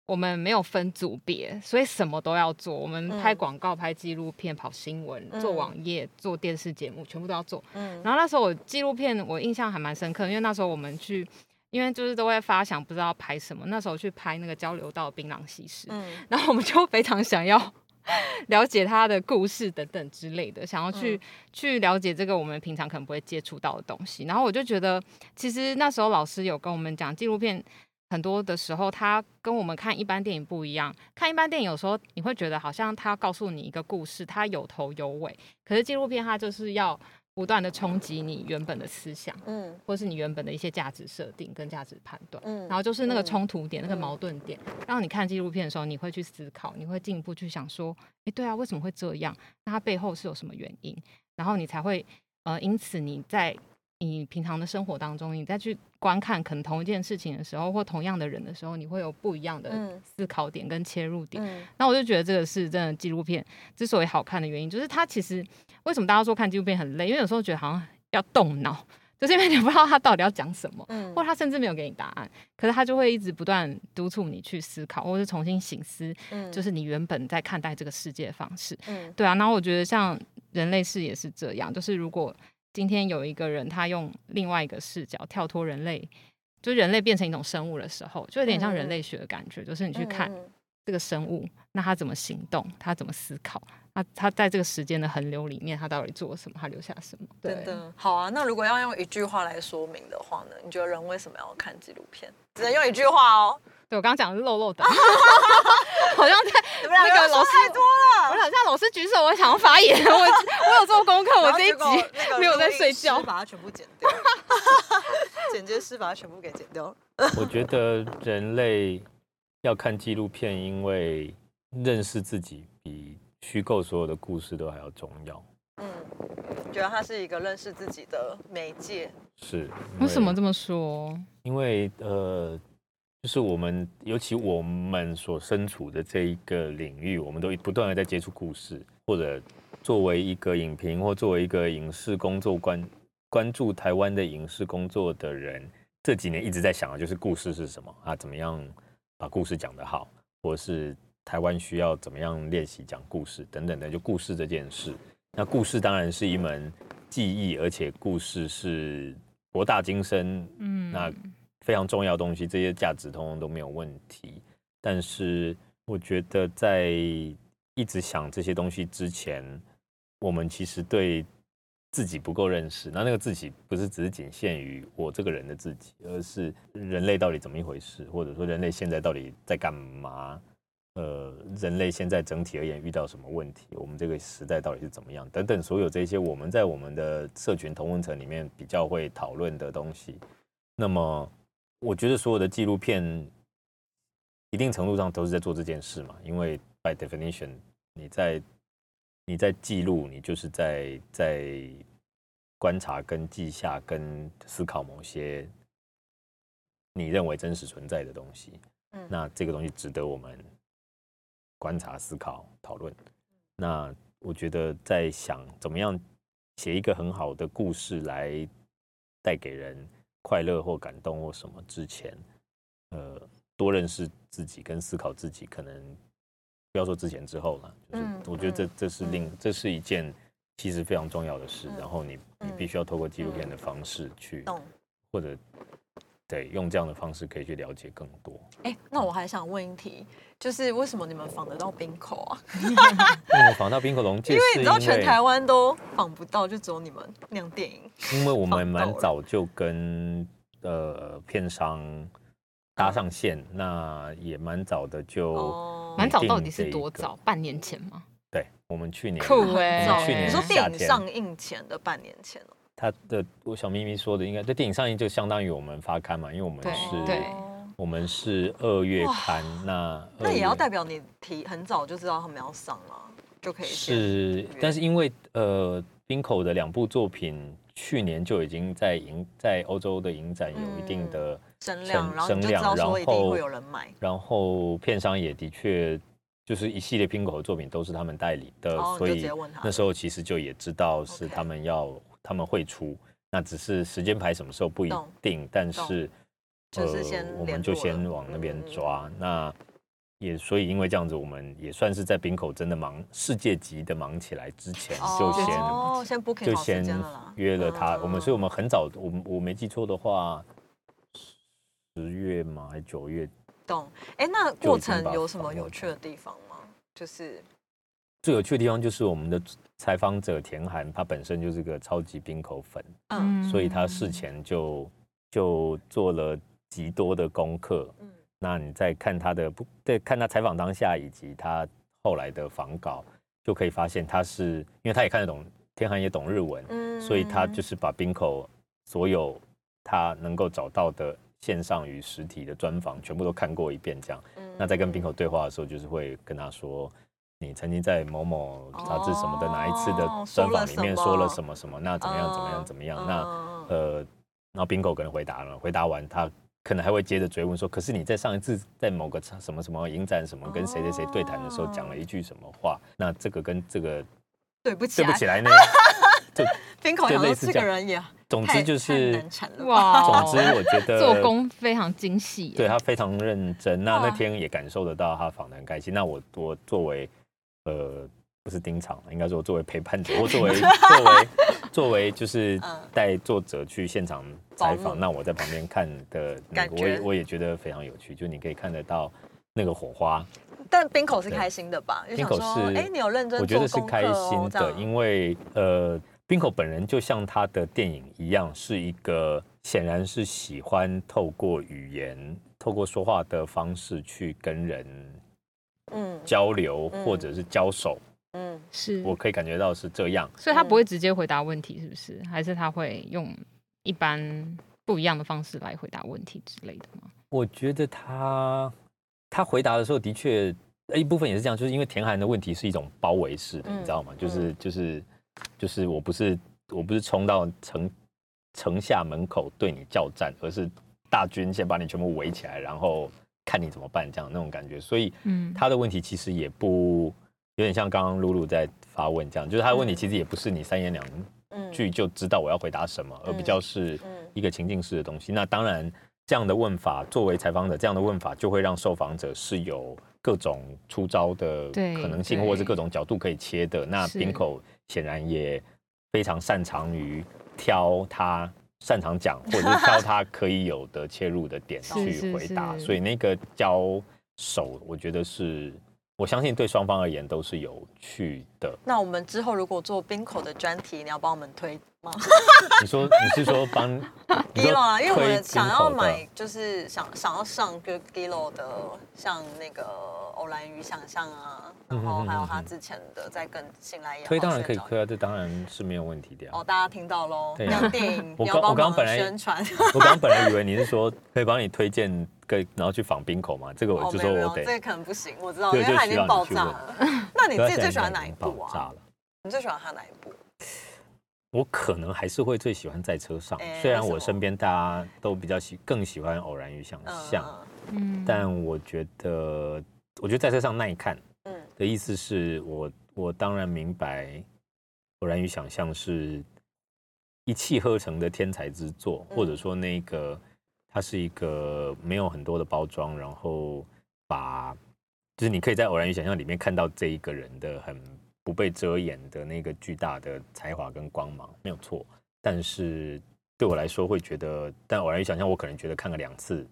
我们没有分组别，所以什么都要做。我们拍嗯广告、拍纪录片、跑新闻、做嗯网页、做电视节目，全部都要做。嗯然后那时候我纪录片我印象还蛮深刻，因为那时候我们去，因为就是都会发想不知道拍什么，那时候去拍那个交流道槟榔西施，嗯然后我们就非常想要 *laughs* 了解他的故事等等之类的，想要去、嗯去了解这个我们平常可能不会接触到的东西。然后我就觉得，其实那时候老师有跟我们讲，纪录片很多的时候，它跟我们看一般电影不一样。看一般电影有时候你会觉得好像它要告诉你一个故事，它有头有尾，可是纪录片它就是要不断的冲击你原本的思想，嗯或是你原本的一些价值设定跟价值判断。嗯然后就是那个嗯冲突点、那个嗯矛盾点，让你看纪录片的时候，你会去思考，你会进一步去想说，诶，对啊，为什么会这样？那它背后是有什么原因？然后你才会，呃，因此你在你平常的生活当中，你再去观看可能同一件事情的时候，或同样的人的时候，你会有不一样的嗯思考点跟切入点。嗯那我就觉得这个是真的纪录片之所以好看的原因，就是它其实为什么大家说看纪录片很累？因为有时候觉得好像要动脑，就是因为你不知道他到底要讲什么。嗯或者他甚至没有给你答案，可是他就会一直不断督促你去思考，或是重新醒思，嗯就是你原本在看待这个世界的方式。嗯对啊，然后我觉得像人类世也是这样，就是如果今天有一个人他用另外一个视角跳脱人类，就人类变成一种生物的时候，就有点像人类学的感觉，就是你去看嗯这个生物，那他怎么行动，他怎么思考，他他在这个时间的横流里面，他到底做了什么，他留下什么？对真的好啊。那如果要用一句话来说明的话呢？你觉得人为什么要看纪录片？只能用一句话哦。对我刚刚讲的是漏漏的，*laughs* 好像在你们两个那个老师太多了。我好像老师举手，我想要发言，我 *laughs* 我有做功课，我这一集那个没有在睡觉。把它全部剪掉，剪接师把它全部给剪掉。*laughs* 我觉得人类要看纪录片，因为认识自己比虚构所有的故事都还要重要。嗯，觉得它是一个认识自己的媒介。是为什么这么？么说？因为呃，就是我们，尤其我们所身处的这一个领域，我们都不断的在接触故事，或者作为一个影评或作为一个影视工作关关注台湾的影视工作的人，这几年一直在想的就是故事是什么啊？怎么样把故事讲得好，或是台湾需要怎么样练习讲故事等等的，就故事这件事。那故事当然是一门技艺，而且故事是博大精深，嗯，那非常重要的东西，这些价值通通都没有问题。但是我觉得在一直想这些东西之前，我们其实对自己不够认识。那那个自己不是只是仅限于我这个人的自己，而是人类到底怎么一回事，或者说人类现在到底在干嘛？呃，人类现在整体而言遇到什么问题？我们这个时代到底是怎么样？等等，所有这些我们在我们的社群同温层里面比较会讨论的东西。那么，我觉得所有的纪录片，一定程度上都是在做这件事嘛，因为 by definition，你在你在记录，你就是在在观察、跟记下、跟思考某些你认为真实存在的东西。嗯那这个东西值得我们观察、思考、讨论。那我觉得在想怎么样写一个很好的故事来带给人快乐或感动或什么之前，呃，多认识自己跟思考自己，可能不要说之前之后了，就是嗯我觉得这嗯这是另这是一件其实非常重要的事，嗯然后你你嗯必须要透过纪录片的方式去，或者对用这样的方式可以去了解更多。哎，那我还想问一题，就是为什么你们访得到冰口啊？*laughs* 为什么访到冰口龙介？因为你知道全台湾都仿不到，就只有你们那样电影。因为我们蛮早就跟呃片商搭上线，那也蛮早的就、哦蛮早到底是多早？半年前吗？对，我们去年酷欸早我们去年你说电影上映前的半年前哦。他的我小咪咪说的应该在电影上映就相当于我们发刊嘛，因为我们是我们是二月刊，那那也要代表你提很早就知道他们要上了，就可以是，但是因为呃，冰口的两部作品去年就已经在影在欧洲的影展有一定的声量，声量然后会有人买。然后片商也的确就是一系列冰口的作品都是他们代理的，所以。那时候其实就也知道是他们要他们会出，那只是时间排什么时候不一定，但是就是先我们就先往那边抓。那也所以因为这样子，我们也算是在冰口真的忙世界级的忙起来之前，就先哦，先好时就先。约了他。我们所以我嗯们很早，我我没记错的话，十月嘛还是九月懂。哎，那过程有什么有趣的地方吗？就是最有趣的地方就是我们的采访者田涵，他本身就是个超级冰口粉，嗯所以他事前就就做了极多的功课。嗯那你在看他的不在看他采访当下以及他后来的访稿，就可以发现他是因为他也看得懂，田涵也懂日文，嗯所以他就是把冰口所有他能够找到的线上与实体的专访全部都看过一遍，这样。那在跟冰口对话的时候，就是会跟他说，你曾经在某某杂志什么的哪一次的哦专访里面说了什什么什么，那怎么样怎么样怎么样？那嗯呃，然后 Bingo 可能回答了，回答完他可能还会接着追问说，可是你在上一次在某个什么什么影展什么跟谁谁谁对谈的时候讲了一句什么话？那这个跟这个对不起啊，对不起来呢？*laughs* 就冰口就类似这样个人也总之就是难缠了。哇，总之，我觉得 *laughs* 做工非常精细。对他非常认真。那那天也感受得到他访谈开心。那我我作为呃不是盯场，应该说作为陪伴者，或作为作为作为就是嗯带作者去现场采访，那我在旁边看的那个，感我也觉我也觉得非常有趣。就你可以看得到那个火花但冰口是开心的吧？就冰口，是哎，你有认真我觉得是开心的，因为呃，冰口本人就像他的电影一样，是一个显然是喜欢透过语言、透过说话的方式去跟人嗯交流嗯或者是交手，嗯，是，我可以感觉到是这样。所以他不会直接回答问题，是不是？还是他会用一般不一样的方式来回答问题之类的吗？我觉得他他回答的时候的确呃一部分也是这样，就是因为田涵的问题是一种包围式的，嗯你知道吗？就是就是就是我不是我不是冲到城城下门口对你叫战，而是大军先把你全部围起来，然后看你怎么办，这样那种感觉。所以嗯，他的问题其实也不有点像刚刚露露在发问这样，就是他的问题嗯其实也不是你三言两嗯句就知道我要回答什么，而比较是嗯一个情境式的东西。那当然，这样的问法，作为采访者，这样的问法就会让受访者是有各种出招的对可能性，或者是各种角度可以切的。那是冰口显然也非常擅长于挑他擅长讲，*laughs* 或者是挑他可以有的切入的点去回答。是所以那个交手，我觉得是。我相信对双方而言都是有趣的。那我们之后如果做冰口的专题，你要帮我们推吗？你说你是说帮 *laughs* Gilo 啊，因为我想要买，就是想想要上个 Gilo 的，像那个偶然与想象啊，然后还有他之前的在跟新来也好推当然可以推啊，这当然是没有问题的呀。哦，大家听到喽，电影 *laughs* 我刚我刚本来宣传，*laughs* 我刚刚本来以为你是说可以帮你推荐个，然后去访冰口嘛，这个我就说我得，这个可能不行，我知道，对因为它已经爆炸了。那你自己最喜欢哪一部啊？爆炸了。你最喜欢他哪一部？我可能还是会最喜欢在车上，哎虽然我身边大家都比较喜更喜欢偶然与想嗯象，嗯，但我觉得我觉得在车上耐看嗯。的意思是我我当然明白偶然与想象是一气呵成的天才之作，嗯或者说那个它是一个没有很多的包装，然后把就是你可以在偶然与想象里面看到这一个人的很不被遮掩的那个巨大的才华跟光芒，没有错。但是对我来说会觉得，但偶然一想象我可能觉得看个两次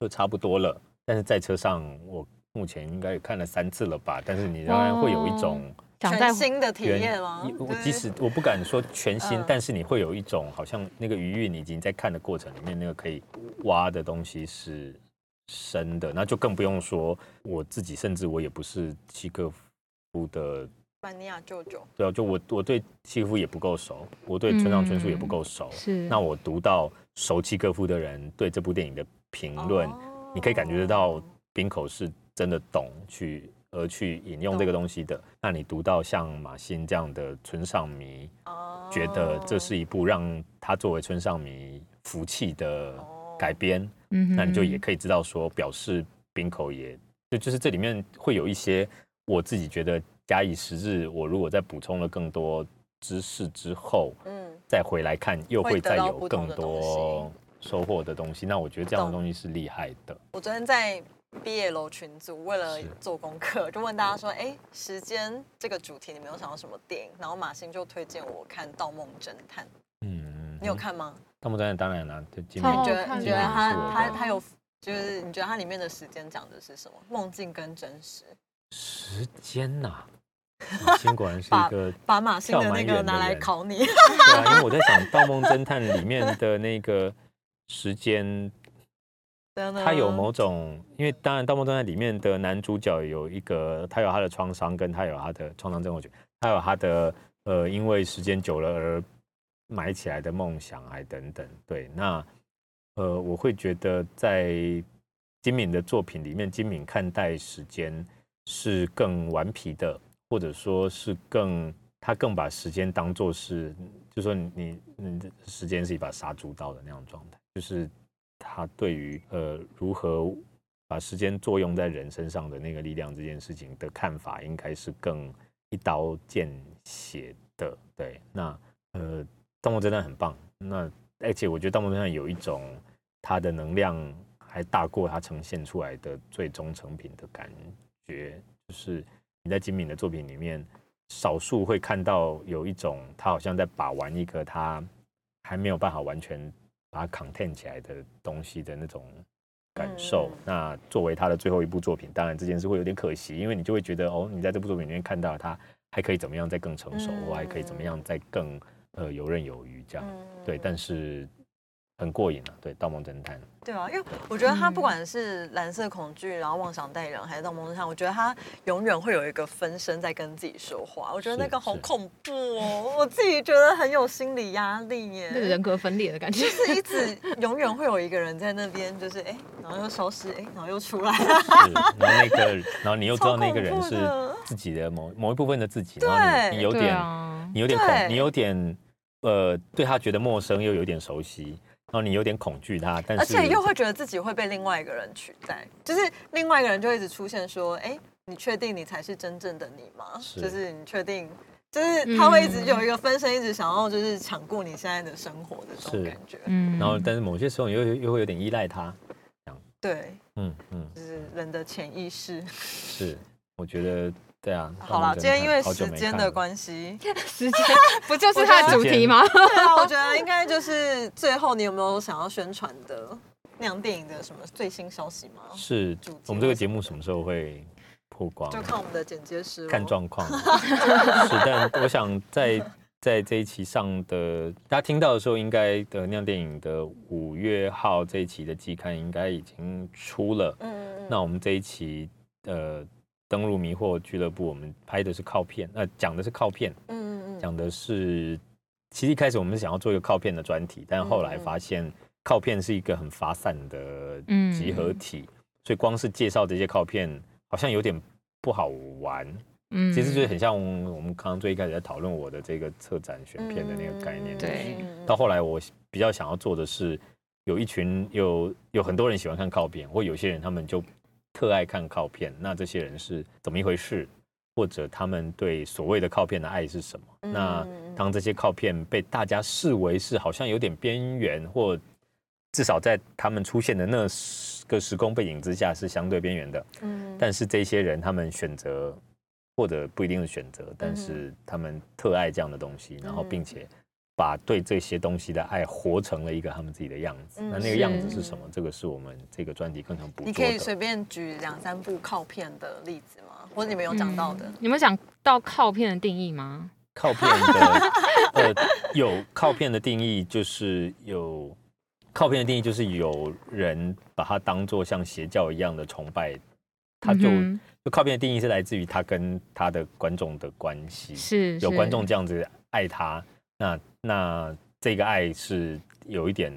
就差不多了。但是在车上我目前应该也看了三次了吧，但是你仍然会有一种。全新的体验吗？我即使我不敢说全新，嗯但是你会有一种好像那个余韵，已经在看的过程里面，那个可以挖的东西是深的，那就更不用说我自己，甚至我也不是契诃夫的，班尼亚舅舅，对啊，就我我对契诃夫也不够熟，我对村上春树也不够熟，是。那我读到熟契诃夫的人对这部电影的评论，哦。你可以感觉得到冰口是真的懂去而去引用这个东西的。那你读到像马欣这样的村上迷，哦。觉得这是一部让他作为村上迷服气的哦。改编，那你就也可以知道说，表示冰口也就就是这里面会有一些我自己觉得假以时日，我如果再补充了更多知识之后，嗯再回来看，又会再有更多收获的东西。那我觉得这样的懂东西是厉害的。我昨天在毕业楼群组，为了做功课，就问大家说：“哎，时间这个主题，你们有想到什么电影？”然后马欣就推荐我看《盗梦侦探》，嗯，你有？看吗？盗梦侦探当然啦，就今超年你觉得你觉得他他他有，就是你觉得它里面的时间讲的是什么？梦境跟真实，时间呐、*laughs* 马欣果然是一个把马欣的那个拿来考你。对啊，因为我在想《盗梦侦探》里面的那个时间，*laughs* 他有某种，因为当然《盗梦侦探》里面的男主角有一个，他有他的创伤，跟他有他的创伤症候群，他有他的呃，因为时间久了而埋起来的梦想，还等等。对，那呃，我会觉得在金敏的作品里面，金敏看待时间是更顽皮的，或者说是更他更把时间当做是，就说你你的时间是一把杀猪刀的那种状态，就是他对于呃如何把时间作用在人身上的那个力量这件事情的看法，应该是更一刀见血的。对，那呃，《盗梦侦探》很棒，那而且我觉得《盗梦侦探》有一种它的能量还大过它呈现出来的最终成品的感觉，就是你在金敏的作品里面，少数会看到有一种他好像在把玩一个他还没有办法完全把它 contain 起来的东西的那种感受。嗯那作为他的最后一部作品，当然这件事会有点可惜，因为你就会觉得哦，你在这部作品里面看到他还可以怎么样再更成熟，嗯或还可以怎么样再更呃游刃有余这样。嗯对，但是很过瘾啊。对，《盗梦侦探》对啊，因为我觉得他嗯不管是蓝色恐惧，然后妄想代理人，还是盗梦侦探，我觉得他永远会有一个分身在跟自己说话。我觉得那是个好恐怖哦，我自己觉得很有心理压力耶。那个人格分裂的感觉。就是一直永远会有一个人在那边，就是哎，然后又消失，哎，然后又出来，是，然后那个，然后你又知道那个人是自己的某某一部分的自己，然后你你有对点啊，你有点对恐，你有点呃对他觉得陌生，又有点熟悉，然后你有点恐惧他，但是而且又会觉得自己会被另外一个人取代，就是另外一个人就一直出现说，哎，你确定你才是真正的你吗？是就是你确定，就是他会一直有一个分身，一直想要就是抢过你现在的生活的这种感觉。嗯然后但是某些时候你又又会有点依赖他，对，嗯嗯，就是人的潜意识。是，我觉得对啊。好啦，了，今天因为 *laughs* 时间的关系，时间不就是它的主题吗？对啊，*laughs* 我觉得应该就是最后你有没有想要宣传的那样电影的什么最新消息吗？是主我们这个节目什么时候会曝光？就看我们的剪接师看状况。*laughs* 是，但我想在在这一期上的，大家听到的时候，应该的那样电影的五月号这一期的季刊应该已经出了。嗯嗯嗯那我们这一期呃登入迷惑俱乐部，我们拍的是靠片，呃讲的是靠片，嗯嗯嗯。讲的是其实一开始我们是想要做一个靠片的专题，但后来发现靠片是一个很发散的嗯集合体，所以光是介绍这些靠片好像有点不好玩。嗯其实就是很像我们刚刚最一开始在讨论我的这个策展选片的那个概念。嗯对。到后来我比较想要做的是，有一群有有很多人喜欢看靠片，或有些人他们就特爱看靠片。那这些人是怎么一回事？或者他们对所谓的靠片的爱是什么？嗯那当这些靠片被大家视为是好像有点边缘，或至少在他们出现的那个时空背景之下是相对边缘的，嗯但是这些人他们选择，或者不一定是选择，嗯但是他们特爱这样的东西，然后并且把对这些东西的爱活成了一个他们自己的样子。嗯那那个样子是是什么？这个是我们这个专题更想捕你捉的。可以随便举两三部靠片的例子吗？或者你们有讲到的？嗯你们想到靠片的定义吗？靠片的，呃，有靠片的定义就是有靠片的定义就是有人把它当做像邪教一样的崇拜，他就、嗯就靠片的定义是来自于他跟他的观众的关系，是是有观众这样子爱他，那那这个爱是有一点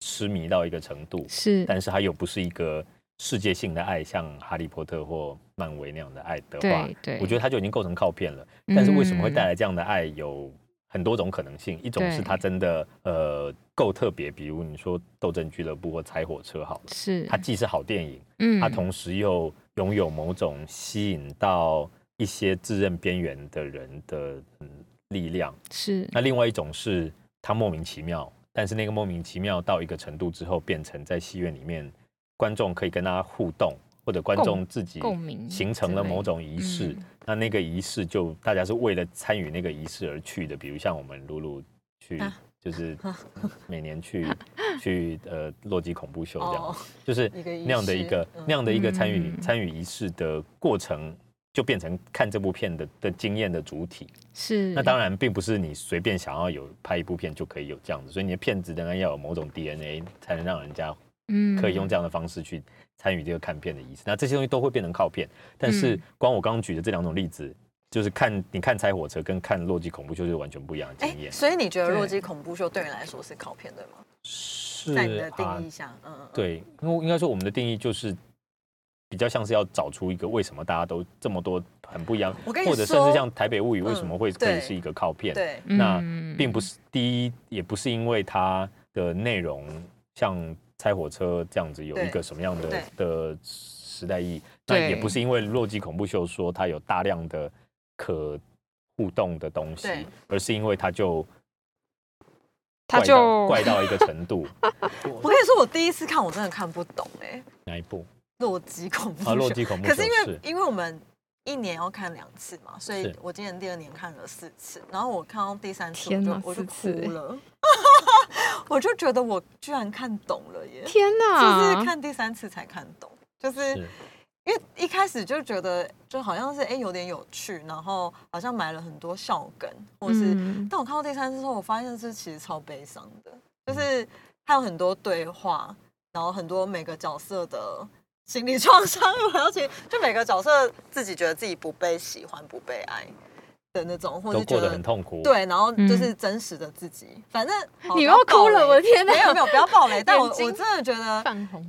痴迷到一个程度，是但是它又不是一个世界性的爱，像哈利波特或漫威那样的爱的话对，对，我觉得它就已经构成靠片了。但是为什么会带来？来这样的爱？有很多种可能性。一种是对他真的呃够特别，比如你说《斗争俱乐部》或《猜火车》好了，是它既是好电影，嗯它同时又拥有某种吸引到一些自认边缘的人的嗯力量。是。那另外一种是他莫名其妙，但是那个莫名其妙到一个程度之后，变成在戏院里面观众可以跟他互动，或者观众自己共鸣形成了某种仪式。嗯。那那个仪式就大家是为了参与那个仪式而去的，比如像我们露露去啊，就是 *laughs* 每年去去呃洛基恐怖秀这样，哦。就是那样的一个嗯。那样的一个参与嗯。参与仪式的过程，就变成看这部片的的经验的主体。是那当然，并不是你随便想要有拍一部片就可以有这样子，所以你的片子当然要有某种 DNA，才能让人家嗯可以用这样的方式去参与这个看片的仪式。那这些东西都会变成靠片，但是嗯光我刚刚举的这两种例子，就是看你看猜火车跟看洛基恐怖秀就是完全不一样的哎经，验。所以你觉得对《洛基恐怖秀》对你来说是靠片对吗？是在你的定啊义下，嗯，嗯，嗯，对，因为应该说我们的定义就是比较像是要找出一个为什么大家都这么多很不一样，我跟你或者甚至像《台北物语》为什么会可以是一个靠片？对，那嗯并不是第一，也不是因为它的内容像拆火车这样子有一个什么样的的时代意义，那也不是因为《洛基恐怖秀》说它有大量的可互动的东西，而是因为它就怪到它就怪到一个程度。*laughs* 我跟你说，我第一次看我真的看不懂哎，哪一部？《洛基恐怖秀啊，洛基恐怖秀可是因为是。因为我们一年要看两次嘛，所以我今年第二年看了四次，然后我看到第三次我就我就哭了。*laughs* 我就觉得我居然看懂了耶！天就哪！是看第三次才看懂，就是是。因为一开始就觉得就好像是哎有点有趣，然后好像买了很多笑梗，或是、嗯。但我看到第三次之后，我发现是其实超悲伤的，就是还有很多对话，然后很多每个角色的心理创伤，我要其就每个角色自己觉得自己不被喜欢、不被爱的那种，或者过得很痛苦。，对，然后就嗯是真实的自己，反正你要又哭了我的天哪没有没有，不要爆雷。但我 *laughs* 我真的觉得。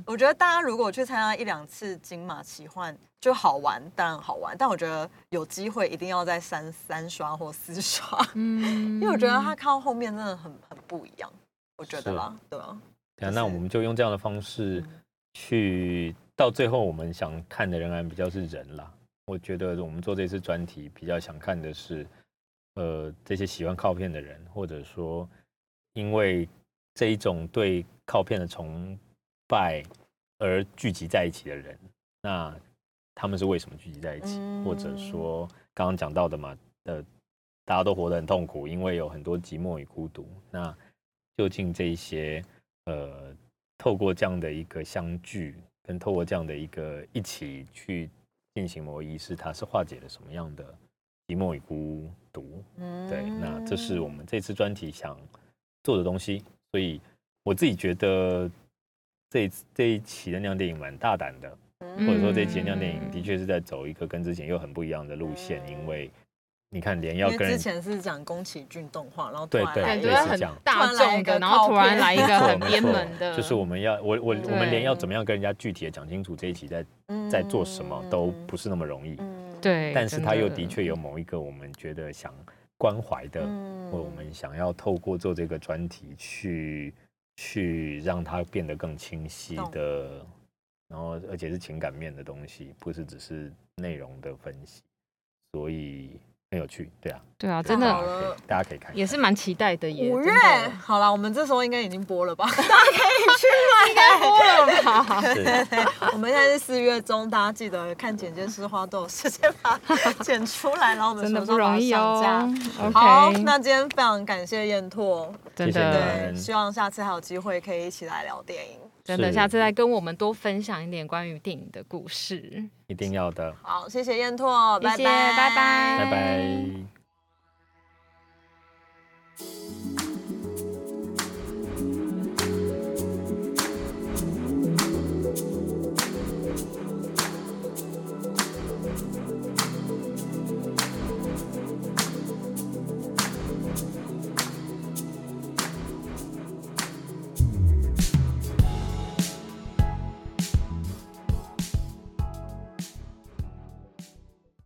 我觉得大家如果去参加一两次金马奇幻就好玩，当然好玩。但我觉得有机会一定要在三三刷或四刷，嗯因为我觉得他看到后面真的很很不一样。我觉得啦，对啊，对啊，那我们就用这样的方式嗯去，到最后我们想看的仍然比较是人啦。我觉得我们做这次专题比较想看的是，呃，这些喜欢靠片的人，或者说因为这一种对靠片的崇拜而聚集在一起的人，那他们是为什么聚集在一起？或者嗯说刚刚讲到的嘛，呃，大家都活得很痛苦，因为有很多寂寞与孤独。那究竟这一些呃，透过这样的一个相聚，跟透过这样的一个一起去进行某个仪式，它是化解了什么样的寂寞与孤独？嗯对，那这是我们这次专题想做的东西。所以我自己觉得这一次这一期的那样电影蛮大胆的，嗯或者说这一期的那样电影嗯的确是在走一个跟之前又很不一样的路线，嗯因为你看连要跟之前是讲宫崎骏动画，然后突对对然来一个很类似这样大众的，然后突然来一个很偏门的，就是我们要我我我们连要怎么样跟人家具体的讲清楚这一期在在做什么都不是那么容易，嗯对，但是他又的确有某一个我们觉得想关怀的，嗯或我们想要透过做这个专题去去让它变得更清晰的，然后而且是情感面的东西，不是只是内容的分析，所以很有趣，对啊，对啊，真的大家可以看，也是蛮期待的耶。五月好了，我们这时候应该已经播了吧？大家可以去买，应该播了吧？是我们现在是四月中，大家记得看剪接师花都有时间把它 *laughs* 剪出来，然后我们真的什么时候把它不容易上架哦。好，那今天非常感谢燕拓，真谢谢你的们对，希望下次还有机会可以一起来聊电影。真的，下次再跟我们多分享一点关于电影的故事。一定要的，好，谢谢燕拓，拜拜，拜拜拜拜。